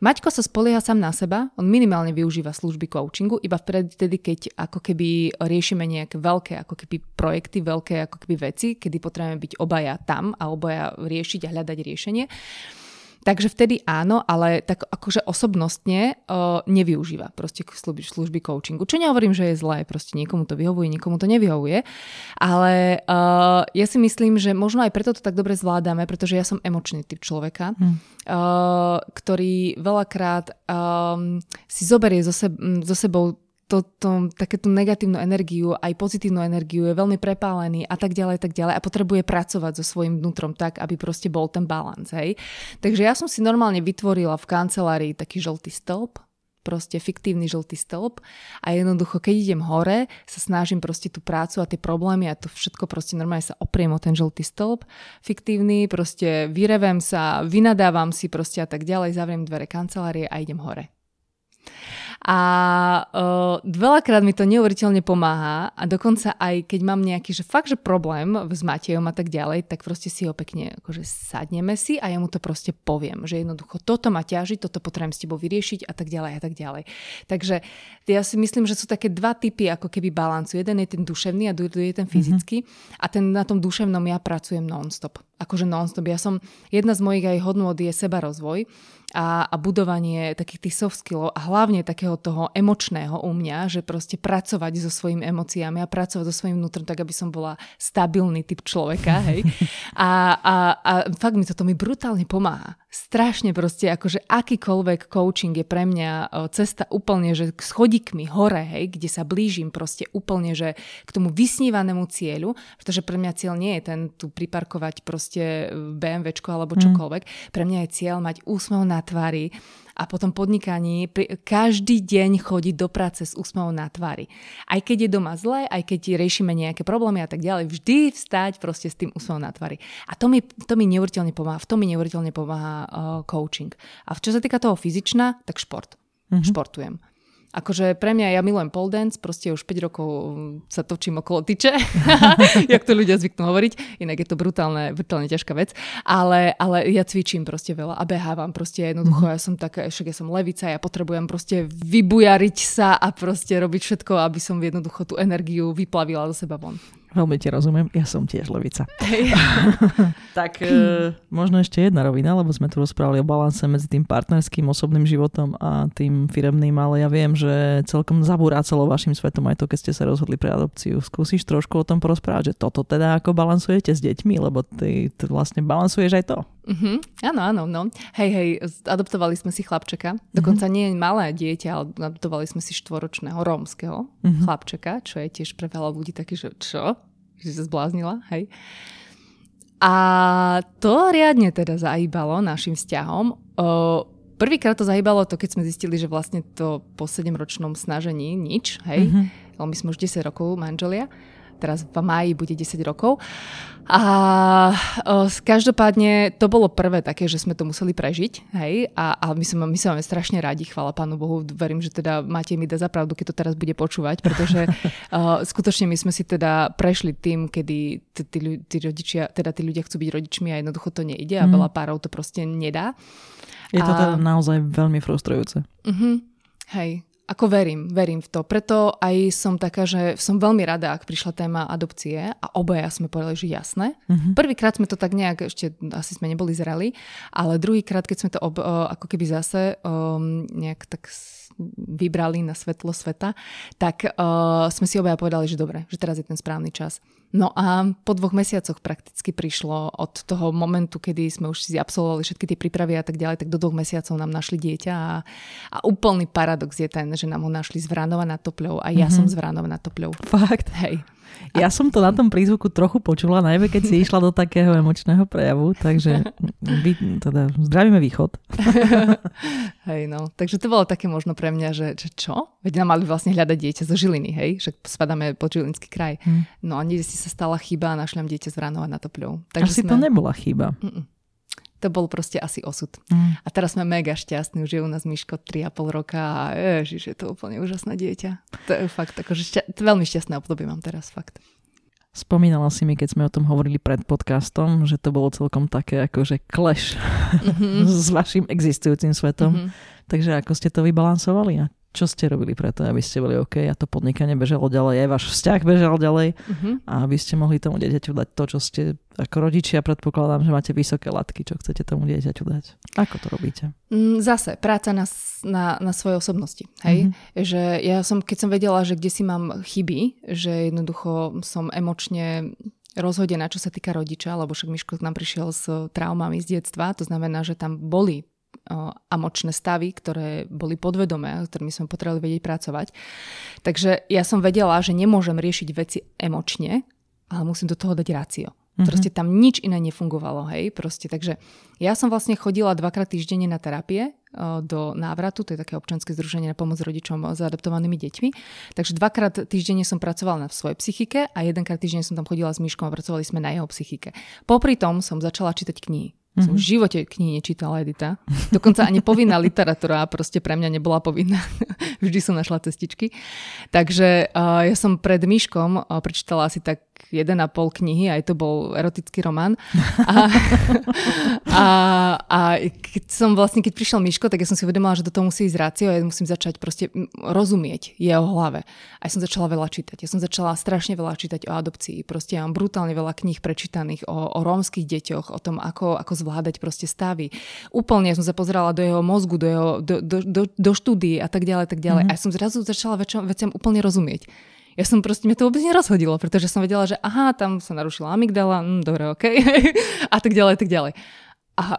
Maťko sa spolieha sám na seba, on minimálne využíva služby coachingu, iba vtedy, keď ako keby riešime nejaké veľké ako keby projekty, veľké ako keby veci, kedy potrebujeme byť obaja tam a obaja riešiť a hľadať riešenie. Takže vtedy áno, ale tak akože osobnostne uh, nevyužíva proste služby, služby coachingu. Čo nehovorím, že je zlé, proste niekomu to vyhovuje, niekomu to nevyhovuje, ale uh, ja si myslím, že možno aj preto to tak dobre zvládame, pretože ja som emočný typ človeka, hmm. uh, ktorý veľakrát um, si zoberie so, seb- so sebou to, to, takéto negatívnu energiu, aj pozitívnu energiu, je veľmi prepálený a tak ďalej, tak ďalej a potrebuje pracovať so svojím vnútrom tak, aby proste bol ten balans, hej. Takže ja som si normálne vytvorila v kancelárii taký žltý stĺp, proste fiktívny žltý stĺp a jednoducho, keď idem hore, sa snažím proste tú prácu a tie problémy a to všetko proste normálne sa opriem o ten žltý stĺp fiktívny, proste vyrevem sa, vynadávam si proste a tak ďalej, zavriem dvere kancelárie a idem hore. A uh, veľakrát mi to neuveriteľne pomáha a dokonca aj keď mám nejaký, že fakt, že problém s Matejom a tak ďalej, tak proste si ho pekne, akože sadneme si a ja mu to proste poviem, že jednoducho toto ma ťaží, toto potrebujem s tebou vyriešiť a tak ďalej a tak ďalej. Takže ja si myslím, že sú také dva typy ako keby balancu. Jeden je ten duševný a druhý je ten mhm. fyzický mm-hmm. a ten na tom duševnom ja pracujem non-stop akože non-stop. Ja som, jedna z mojich aj hodnôt je seba rozvoj a, a budovanie takých tých soft skillov a hlavne takého toho emočného u mňa, že proste pracovať so svojimi emóciami a pracovať so svojím vnútrom tak, aby som bola stabilný typ človeka, hej. <laughs> A, a, a fakt mi toto mi brutálne pomáha. Strašne proste, akože akýkoľvek coaching je pre mňa cesta úplne, že k schodíkmi hore, hej, kde sa blížim proste úplne, že k tomu vysnívanému cieľu, pretože pre mňa cieľ nie je ten tu priparkovať proste BMWčko alebo mm. čokoľvek. Mm. Pre mňa je cieľ mať úsmev na tvári a potom podnikaní každý deň chodiť do práce s úsmevom na tvári. Aj keď je doma zle, aj keď riešime nejaké problémy a tak ďalej, vždy vstať proste s tým úsmevom na tvári. A to mi, to mi neuveriteľne pomáha, v tom mi neuveriteľne pomáha uh, coaching. A čo sa týka toho fyzičná, tak šport. Mm-hmm. Športujem. Akože pre mňa, ja milujem pole dance, proste už 5 rokov sa točím okolo tyče, <laughs> jak to ľudia zvyknú hovoriť, inak je to brutálne, brutálne ťažká vec, ale, ale ja cvičím proste veľa a behávam proste jednoducho, mm-hmm. ja som taká, však ja som levica, ja potrebujem proste vybujariť sa a proste robiť všetko, aby som jednoducho tú energiu vyplavila do seba von. Veľmi ti rozumiem, ja som tiež levica. Hey. <laughs> tak e, <clears throat> možno ešte jedna rovina, lebo sme tu rozprávali o balanse medzi tým partnerským osobným životom a tým firemným, ale ja viem, že celkom zabúra celo vašim svetom aj to, keď ste sa rozhodli pre adopciu. Skúsiš trošku o tom porozprávať, že toto teda ako balansujete s deťmi, lebo ty, ty vlastne balansuješ aj to. Mm-hmm. Áno, áno, no. Hej, hej, adoptovali sme si chlapčeka. Dokonca mm-hmm. nie malé dieťa, ale adoptovali sme si štvoročného rómskeho mm-hmm. chlapčeka, čo je tiež pre veľa ľudí taký, že čo? Že sa zbláznila, hej. A to riadne teda zajíbalo našim vzťahom. Prvýkrát to zahýbalo to, keď sme zistili, že vlastne to po 7-ročnom snažení nič, hej. Mm-hmm. My sme už 10 rokov manželia teraz v máji bude 10 rokov. A o, každopádne to bolo prvé také, že sme to museli prežiť, hej, a, a my, sme, my sme strašne radi, chvála Pánu Bohu, verím, že teda máte mi da zapravdu, keď to teraz bude počúvať, pretože <laughs> o, skutočne my sme si teda prešli tým, kedy tí, rodičia, teda tí ľudia chcú byť rodičmi a jednoducho to nejde a mm. veľa párov to proste nedá. Je to teda naozaj veľmi frustrujúce. Uh-huh. Hej, ako verím, verím v to. Preto aj som taká, že som veľmi rada, ak prišla téma adopcie a obaja sme povedali, že jasné. Mm-hmm. Prvýkrát sme to tak nejak, ešte asi sme neboli zreli, ale druhýkrát, keď sme to ob, ako keby zase um, nejak tak vybrali na svetlo sveta, tak uh, sme si obaja povedali, že dobre, že teraz je ten správny čas. No a po dvoch mesiacoch prakticky prišlo od toho momentu, kedy sme už si absolvovali všetky tie prípravy a tak ďalej, tak do dvoch mesiacov nám našli dieťa a, a úplný paradox je ten, že nám ho našli z Vranova na Topľou a ja mm-hmm. som z Vranova na Topľou. Fakt? Hej. Ja som to na tom prízvuku trochu počula, najmä keď si <laughs> išla do takého emočného prejavu, takže vy, teda zdravíme východ. <laughs> hej, no. Takže to bolo také možno pre mňa, že, že čo? Veď nám mali vlastne hľadať dieťa zo Žiliny, hej? Však spadáme pod Žilinský kraj. Hmm. No a niekde si sa stala chyba a našli dieťa z Vranova na Topľou. Takže Asi sme... to nebola chyba. Mm-mm to bol proste asi osud. Mm. A teraz sme mega šťastní, už je u nás Miško 3,5 roka a ježiš, je to úplne úžasné dieťa. To je fakt, akože šťa- veľmi šťastné obdobie mám teraz, fakt. Spomínala si mi, keď sme o tom hovorili pred podcastom, že to bolo celkom také akože clash mm-hmm. <laughs> s vašim existujúcim svetom. Mm-hmm. Takže ako ste to vybalansovali a čo ste robili preto, aby ste boli OK a to podnikanie bežalo ďalej, aj váš vzťah bežal ďalej uh-huh. a aby ste mohli tomu dieťaťu dať to, čo ste ako rodičia predpokladám, že máte vysoké latky, čo chcete tomu dieťaťu dať. Ako to robíte? Mm, zase, práca na, na, na svojej osobnosti. Hej? Uh-huh. Že ja som, keď som vedela, že kde si mám chyby, že jednoducho som emočne rozhodená, čo sa týka rodiča, lebo však Miško nám prišiel s traumami z detstva, to znamená, že tam boli amočné stavy, ktoré boli podvedomé, s ktorými sme potrebovali vedieť pracovať. Takže ja som vedela, že nemôžem riešiť veci emočne, ale musím do toho dať rácio. Mm-hmm. Proste tam nič iné nefungovalo, hej, proste. Takže ja som vlastne chodila dvakrát týždenne na terapie do návratu, to je také občanské združenie na pomoc rodičom s adoptovanými deťmi. Takže dvakrát týždenne som pracovala na svojej psychike a jedenkrát týždenne som tam chodila s Myškom a pracovali sme na jeho psychike. Popri tom som začala čítať knihy. Mm-hmm. Som v živote knihy nečítala, Edita. Dokonca ani povinná literatúra proste pre mňa nebola povinná. <laughs> Vždy som našla cestičky. Takže uh, ja som pred Myškom uh, prečítala asi tak 1,5 knihy, aj to bol erotický román. A, <laughs> a, a keď som vlastne, keď prišiel Miško, tak ja som si uvedomila, že do toho musí ísť rácio a ja musím začať proste rozumieť jeho hlave. A ja som začala veľa čítať. Ja som začala strašne veľa čítať o adopcii. Proste ja mám brutálne veľa kníh prečítaných o, o rómskych deťoch, o tom, ako, ako zvládať proste stavy. Úplne som sa pozerala do jeho mozgu, do, jeho, do, do, do, do štúdií a tak ďalej, tak ďalej. Mm-hmm. A ja som zrazu začala veciam, veciam úplne rozumieť. Ja som proste, mňa to vôbec nerozhodilo, pretože som vedela, že aha, tam sa narušila amygdala, hm, dobre, OK, <laughs> a tak ďalej, tak ďalej. A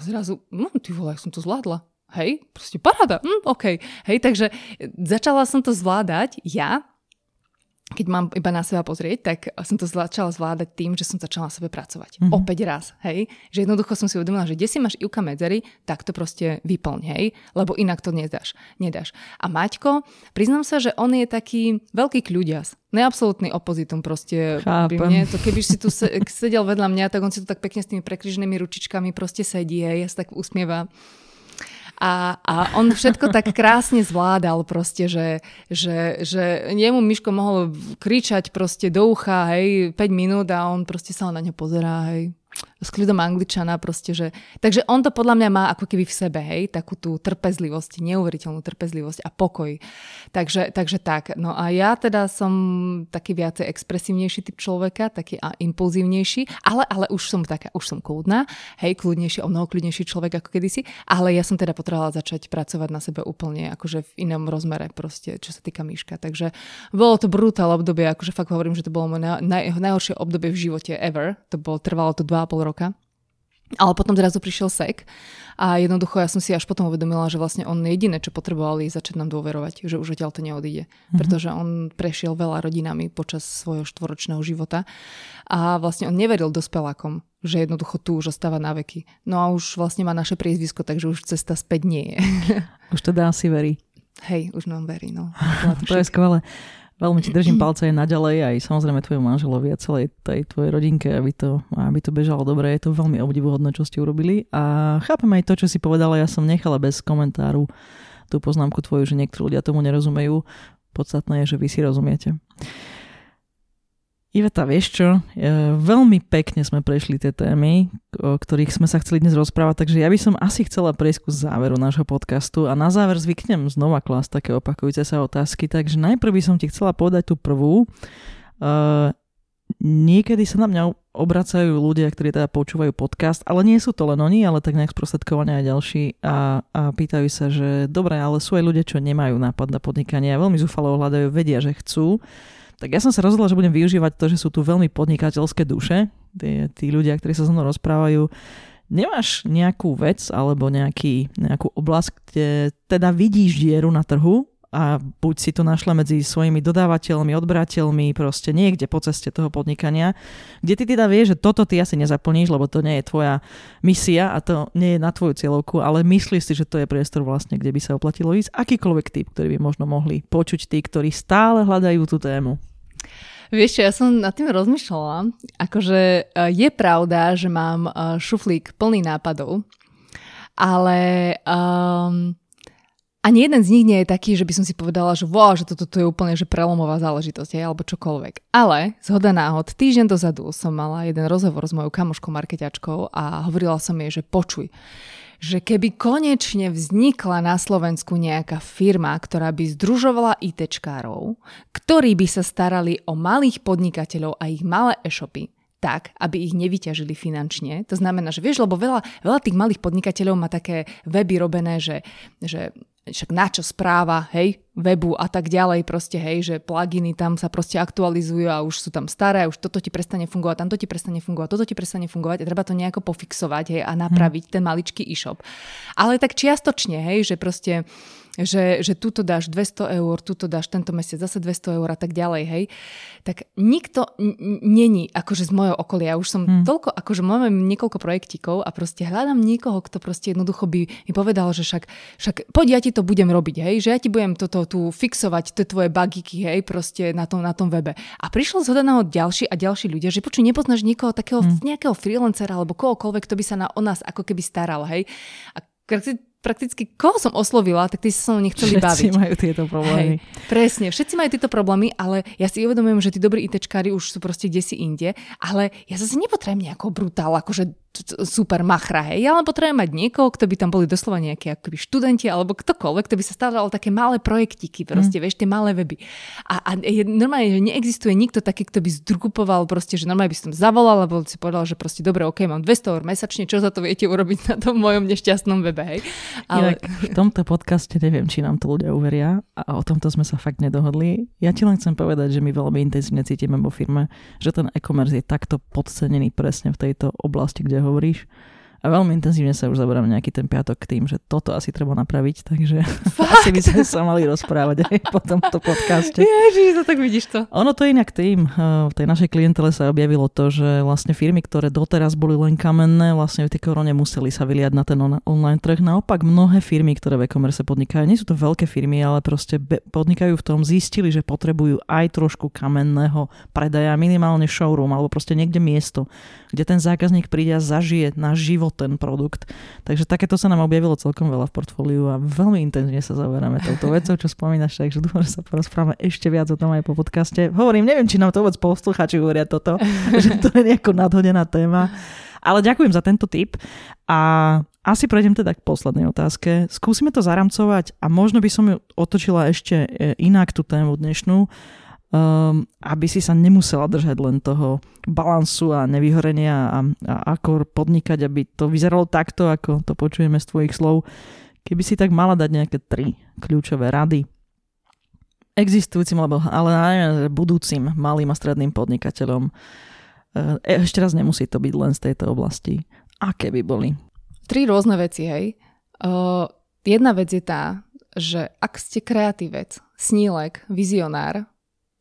zrazu, no ty vole, som to zvládla. Hej, proste paráda, hm, OK. Hej, takže začala som to zvládať ja, keď mám iba na seba pozrieť, tak som to začala zvládať tým, že som začala na sebe pracovať. Mm-hmm. Opäť raz, hej. Že jednoducho som si uvedomila, že kde si máš Ivka medzery, tak to proste vyplň, hej. Lebo inak to nedáš. nedáš. A Maťko, priznám sa, že on je taký veľký kľudias. Neabsolutný opozitum proste Chápem. pri mne. To keby si tu <laughs> sedel vedľa mňa, tak on si tu tak pekne s tými prekryženými ručičkami proste sedí, hej, ja sa tak usmieva. A, a on všetko tak krásne zvládal proste, že, že, že jemu Miško mohol kričať proste do ucha, hej, 5 minút a on proste sa na ňo pozerá, hej s kľudom angličana proste, že... Takže on to podľa mňa má ako keby v sebe, hej, takú tú trpezlivosť, neuveriteľnú trpezlivosť a pokoj. Takže, takže tak. No a ja teda som taký viacej expresívnejší typ človeka, taký a impulzívnejší, ale, ale už som taká, už som kľudná, hej, kľudnejší, o mnoho kľudnejší človek ako kedysi, ale ja som teda potrebovala začať pracovať na sebe úplne akože v inom rozmere proste, čo sa týka Myška. Takže bolo to brutál obdobie, akože fakt hovorím, že to bolo moje naj, najhoršie obdobie v živote ever. To bolo, trvalo to 2,5 roka. Ale potom zrazu prišiel sek a jednoducho ja som si až potom uvedomila, že vlastne on jediné, čo potrebovali, začať nám dôverovať, že už odtiaľ to neodíde. Mm-hmm. Pretože on prešiel veľa rodinami počas svojho štvoročného života a vlastne on neveril dospelákom, že jednoducho tu už ostáva na veky. No a už vlastne má naše priezvisko, takže už cesta späť nie je. už teda asi verí. Hej, už nám verí, no. <laughs> to je skvelé. Veľmi ti držím <clears throat> palce aj naďalej, aj samozrejme tvojmu manželovi a celej tej tvojej rodinke, aby to, aby to bežalo dobre. Je to veľmi obdivuhodné, čo ste urobili. A chápem aj to, čo si povedala, ja som nechala bez komentáru tú poznámku tvoju, že niektorí ľudia tomu nerozumejú. Podstatné je, že vy si rozumiete. Iveta, vieš čo? Veľmi pekne sme prešli tie témy, o ktorých sme sa chceli dnes rozprávať, takže ja by som asi chcela prejsť ku záveru nášho podcastu a na záver zvyknem znova klásť také opakujúce sa otázky, takže najprv by som ti chcela povedať tú prvú. Uh, niekedy sa na mňa obracajú ľudia, ktorí teda počúvajú podcast, ale nie sú to len oni, ale tak nejak sprostredkovania aj ďalší a, a pýtajú sa, že dobre, ale sú aj ľudia, čo nemajú nápad na podnikanie a veľmi zúfalo hľadajú, vedia, že chcú, tak ja som sa rozhodla, že budem využívať to, že sú tu veľmi podnikateľské duše, tí, tí ľudia, ktorí sa so mnou rozprávajú. Nemáš nejakú vec alebo nejaký, nejakú oblasť, kde teda vidíš dieru na trhu a buď si to našla medzi svojimi dodávateľmi, odberateľmi, proste niekde po ceste toho podnikania, kde ty teda vieš, že toto ty asi nezaplníš, lebo to nie je tvoja misia a to nie je na tvoju cieľovku, ale myslíš si, že to je priestor vlastne, kde by sa oplatilo ísť. Akýkoľvek typ, ktorý by možno mohli počuť tí, ktorí stále hľadajú tú tému. Vieš čo, ja som nad tým rozmýšľala. Akože e, je pravda, že mám e, šuflík plný nápadov, ale um, ani jeden z nich nie je taký, že by som si povedala, že wow, že toto to je úplne že prelomová záležitosť, alebo čokoľvek. Ale zhoda náhod, týždeň dozadu som mala jeden rozhovor s mojou kamoškou marketiačkou a hovorila som jej, že počuj, že keby konečne vznikla na Slovensku nejaká firma, ktorá by združovala ITčkárov, ktorí by sa starali o malých podnikateľov a ich malé e-shopy, tak, aby ich nevyťažili finančne. To znamená, že vieš, lebo veľa, veľa tých malých podnikateľov má také weby robené, že, že však na čo správa, hej, webu a tak ďalej, proste, hej, že pluginy tam sa proste aktualizujú a už sú tam staré, už toto ti prestane fungovať, tamto ti prestane fungovať, toto ti prestane fungovať a treba to nejako pofixovať, hej, a napraviť hmm. ten maličký e-shop. Ale tak čiastočne, hej, že proste že, že tuto dáš 200 eur, tuto dáš tento mesiac zase 200 eur a tak ďalej, hej, tak nikto není akože z mojho okolia. Už som hmm. toľko, akože máme niekoľko projektíkov a proste hľadám niekoho, kto proste jednoducho by mi povedal, že však, však poď ja ti to budem robiť, hej, že ja ti budem toto tu fixovať, tie tvoje bagiky, hej, proste na tom, na tom webe. A prišlo zhodaného ďalší a ďalší ľudia, že počuj, nepoznáš niekoho takého, hmm. nejakého freelancera alebo kohokoľvek, kto by sa na, o nás ako keby staral, hej. A prakticky koho som oslovila, tak tí sa so mnou nechceli všetci baviť. Všetci majú tieto problémy. Hej, presne, všetci majú tieto problémy, ale ja si uvedomujem, že tí dobrí ITčkári už sú proste kde si inde, ale ja zase nepotrebujem nejakého brutál, akože super machra, hej. Ja len potrebujem mať niekoho, kto by tam boli doslova nejakí akoby študenti alebo ktokoľvek, kto by sa staral také malé projektiky, proste, mm. vieš, tie malé weby. A, a je, normálne, že neexistuje nikto taký, kto by zdrukupoval proste, že normálne by som zavolal, alebo si povedal, že proste dobre, ok, mám 200 eur mesačne, čo za to viete urobiť na tom mojom nešťastnom webe, hej. Ale... Inak v tomto podcaste neviem, či nám to ľudia uveria a o tomto sme sa fakt nedohodli. Ja ti len chcem povedať, že my veľmi intenzívne cítime vo firme, že ten e-commerce je takto podcenený presne v tejto oblasti, kde hovoríš a veľmi intenzívne sa už zaberám nejaký ten piatok tým, že toto asi treba napraviť, takže Fakt? <laughs> <laughs> asi by sme sa mali rozprávať aj po tomto podcaste. Ježiš, to tak vidíš to. Ono to inak tým. Eh, v tej našej klientele sa objavilo to, že vlastne firmy, ktoré doteraz boli len kamenné, vlastne v tej korone museli sa vyliať na ten online trh. Naopak mnohé firmy, ktoré v e-commerce podnikajú, nie sú to veľké firmy, ale proste podnikajú v tom, zistili, že potrebujú aj trošku kamenného predaja, minimálne showroom alebo proste niekde miesto, kde ten zákazník príde a zažije na ten produkt. Takže takéto sa nám objavilo celkom veľa v portfóliu a veľmi intenzívne sa zaoberáme touto vecou, čo spomínaš, takže dúfam, že sa porozprávame ešte viac o tom aj po podcaste. Hovorím, neviem, či nám to vôbec poslucháči hovoria toto, <laughs> že to je nejako nadhodená téma. Ale ďakujem za tento tip a asi prejdem teda k poslednej otázke. Skúsime to zaramcovať a možno by som ju otočila ešte e, inak tú tému dnešnú um, aby si sa nemusela držať len toho balansu a nevyhorenia a, a ako podnikať, aby to vyzeralo takto, ako to počujeme z tvojich slov. Keby si tak mala dať nejaké tri kľúčové rady existujúcim, alebo, ale najmä budúcim malým a stredným podnikateľom. E, ešte raz nemusí to byť len z tejto oblasti. Aké by boli? Tri rôzne veci, hej. Uh, jedna vec je tá, že ak ste kreatívec, snílek, vizionár,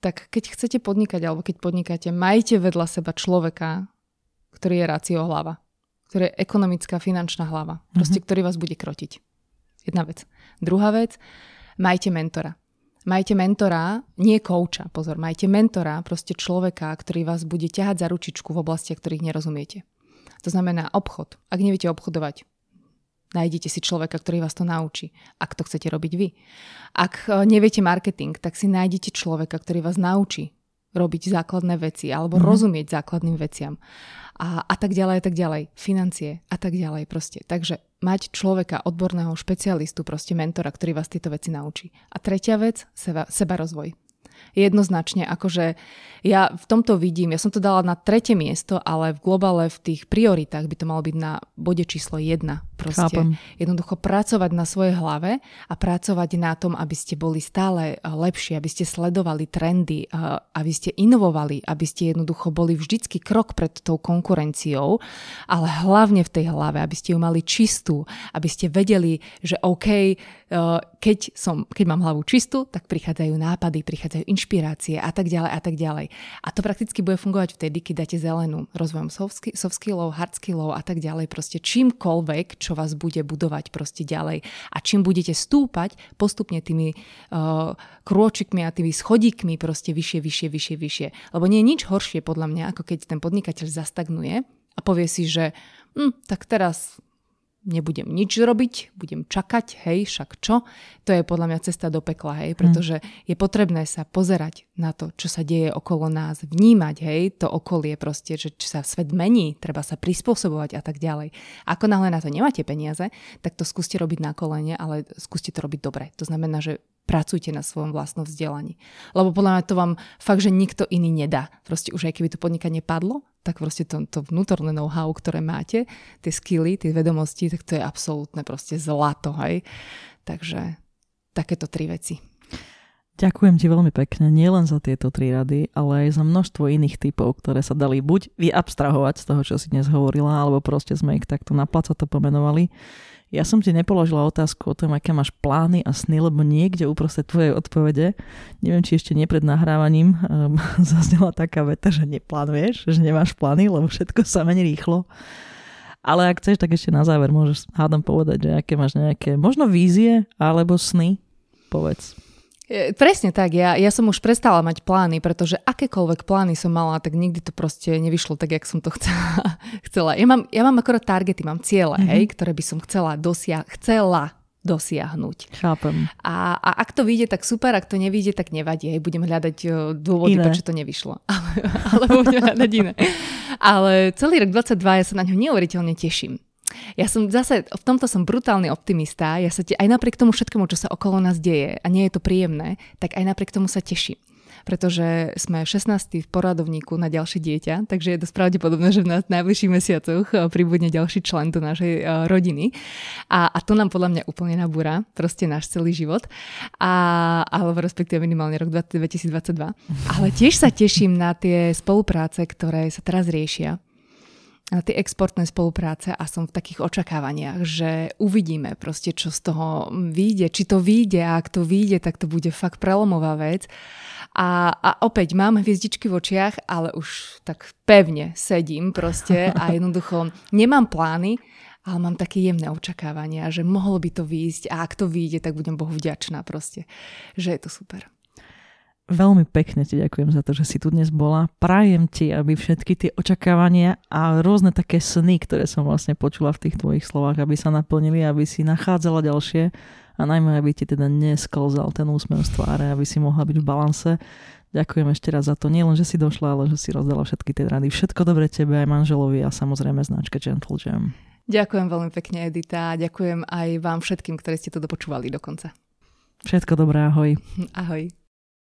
tak keď chcete podnikať alebo keď podnikáte, majte vedľa seba človeka, ktorý je rácio hlava, ktorý je ekonomická, finančná hlava, mm-hmm. proste ktorý vás bude krotiť. Jedna vec. Druhá vec, majte mentora. Majte mentora, nie kouča, pozor, majte mentora, proste človeka, ktorý vás bude ťahať za ručičku v oblastiach, ktorých nerozumiete. To znamená obchod. Ak neviete obchodovať, Nájdete si človeka, ktorý vás to naučí, ak to chcete robiť vy. Ak e, neviete marketing, tak si nájdete človeka, ktorý vás naučí robiť základné veci alebo mm-hmm. rozumieť základným veciam. A, a tak ďalej, a tak ďalej. Financie a tak ďalej proste. Takže mať človeka, odborného špecialistu, proste mentora, ktorý vás tieto veci naučí. A tretia vec, seba, seba rozvoj jednoznačne, akože ja v tomto vidím, ja som to dala na tretie miesto, ale v globále v tých prioritách by to malo byť na bode číslo jedna. Proste Chápem. jednoducho pracovať na svojej hlave a pracovať na tom, aby ste boli stále eh, lepší, aby ste sledovali trendy, eh, aby ste inovovali, aby ste jednoducho boli vždycky krok pred tou konkurenciou, ale hlavne v tej hlave, aby ste ju mali čistú, aby ste vedeli, že OK, eh, keď, som, keď mám hlavu čistú, tak prichádzajú nápady, prichádzajú inšpirácie a tak ďalej a tak ďalej. A to prakticky bude fungovať vtedy, keď dáte zelenú rozvojom soft skillov, hard skillov a tak ďalej. Proste čímkoľvek, čo vás bude budovať proste ďalej. A čím budete stúpať postupne tými uh, krôčikmi a tými schodíkmi proste vyššie, vyššie, vyššie, vyššie. Lebo nie je nič horšie podľa mňa, ako keď ten podnikateľ zastagnuje a povie si, že hm, tak teraz nebudem nič robiť, budem čakať, hej, však čo? To je podľa mňa cesta do pekla, hej, pretože je potrebné sa pozerať na to, čo sa deje okolo nás, vnímať, hej, to okolie proste, že či sa svet mení, treba sa prispôsobovať a tak ďalej. Ako náhle na to nemáte peniaze, tak to skúste robiť na kolene, ale skúste to robiť dobre. To znamená, že pracujte na svojom vlastnom vzdelaní. Lebo podľa mňa to vám fakt, že nikto iný nedá. Proste už aj keby to podnikanie padlo, tak proste to, to vnútorné know-how, ktoré máte, tie skilly, tie vedomosti, tak to je absolútne proste zlato, hej. Takže takéto tri veci. Ďakujem ti veľmi pekne, nielen za tieto tri rady, ale aj za množstvo iných typov, ktoré sa dali buď vyabstrahovať z toho, čo si dnes hovorila, alebo proste sme ich takto na to pomenovali. Ja som ti nepoložila otázku o tom, aké máš plány a sny, lebo niekde uprostred tvojej odpovede, neviem, či ešte nie pred nahrávaním, um, <laughs> zaznela taká veta, že neplánuješ, že nemáš plány, lebo všetko sa mení rýchlo. Ale ak chceš, tak ešte na záver môžeš hádam povedať, že aké máš nejaké, možno vízie alebo sny, povedz. Presne tak, ja, ja som už prestala mať plány, pretože akékoľvek plány som mala, tak nikdy to proste nevyšlo tak, jak som to <laughs> chcela. chcela. Ja, mám, ja mám akorát targety, mám ciele, mm-hmm. hej, ktoré by som chcela dosiahnuť. Chcela dosiahnuť. Chápem. A, a ak to vyjde, tak super, ak to nevyjde, tak nevadí. Hej, budem hľadať dôvody, iné. prečo to nevyšlo. <laughs> Ale, alebo budem hľadať iné. Ale celý rok 22 ja sa na ňo neuveriteľne teším. Ja som zase, v tomto som brutálny optimista, ja sa te, aj napriek tomu všetkému, čo sa okolo nás deje a nie je to príjemné, tak aj napriek tomu sa teším pretože sme 16. v poradovníku na ďalšie dieťa, takže je dosť pravdepodobné, že v najbližších mesiacoch eh, pribudne ďalší člen do našej uh, rodiny. A, a to nám podľa mňa úplne nabúra, proste náš celý život. A, alebo respektíve minimálne rok 2022. Ale tiež sa teším na tie spolupráce, ktoré sa teraz riešia tie exportné spolupráce a som v takých očakávaniach, že uvidíme proste, čo z toho vyjde. Či to vyjde a ak to vyjde, tak to bude fakt prelomová vec. A, a opäť mám hviezdičky v očiach, ale už tak pevne sedím proste a <laughs> jednoducho nemám plány, ale mám také jemné očakávania, že mohlo by to výjsť a ak to vyjde, tak budem Bohu vďačná proste, že je to super. Veľmi pekne ti ďakujem za to, že si tu dnes bola. Prajem ti, aby všetky tie očakávania a rôzne také sny, ktoré som vlastne počula v tých tvojich slovách, aby sa naplnili, aby si nachádzala ďalšie a najmä, aby ti teda nesklzal ten úsmev z tváre, aby si mohla byť v balanse. Ďakujem ešte raz za to. Nie len, že si došla, ale že si rozdala všetky tie rady. Všetko dobre tebe aj manželovi a samozrejme značke Gentle Jam. Ďakujem veľmi pekne, Edita. Ďakujem aj vám všetkým, ktorí ste to dopočúvali dokonca. Všetko dobré, ahoj. Ahoj.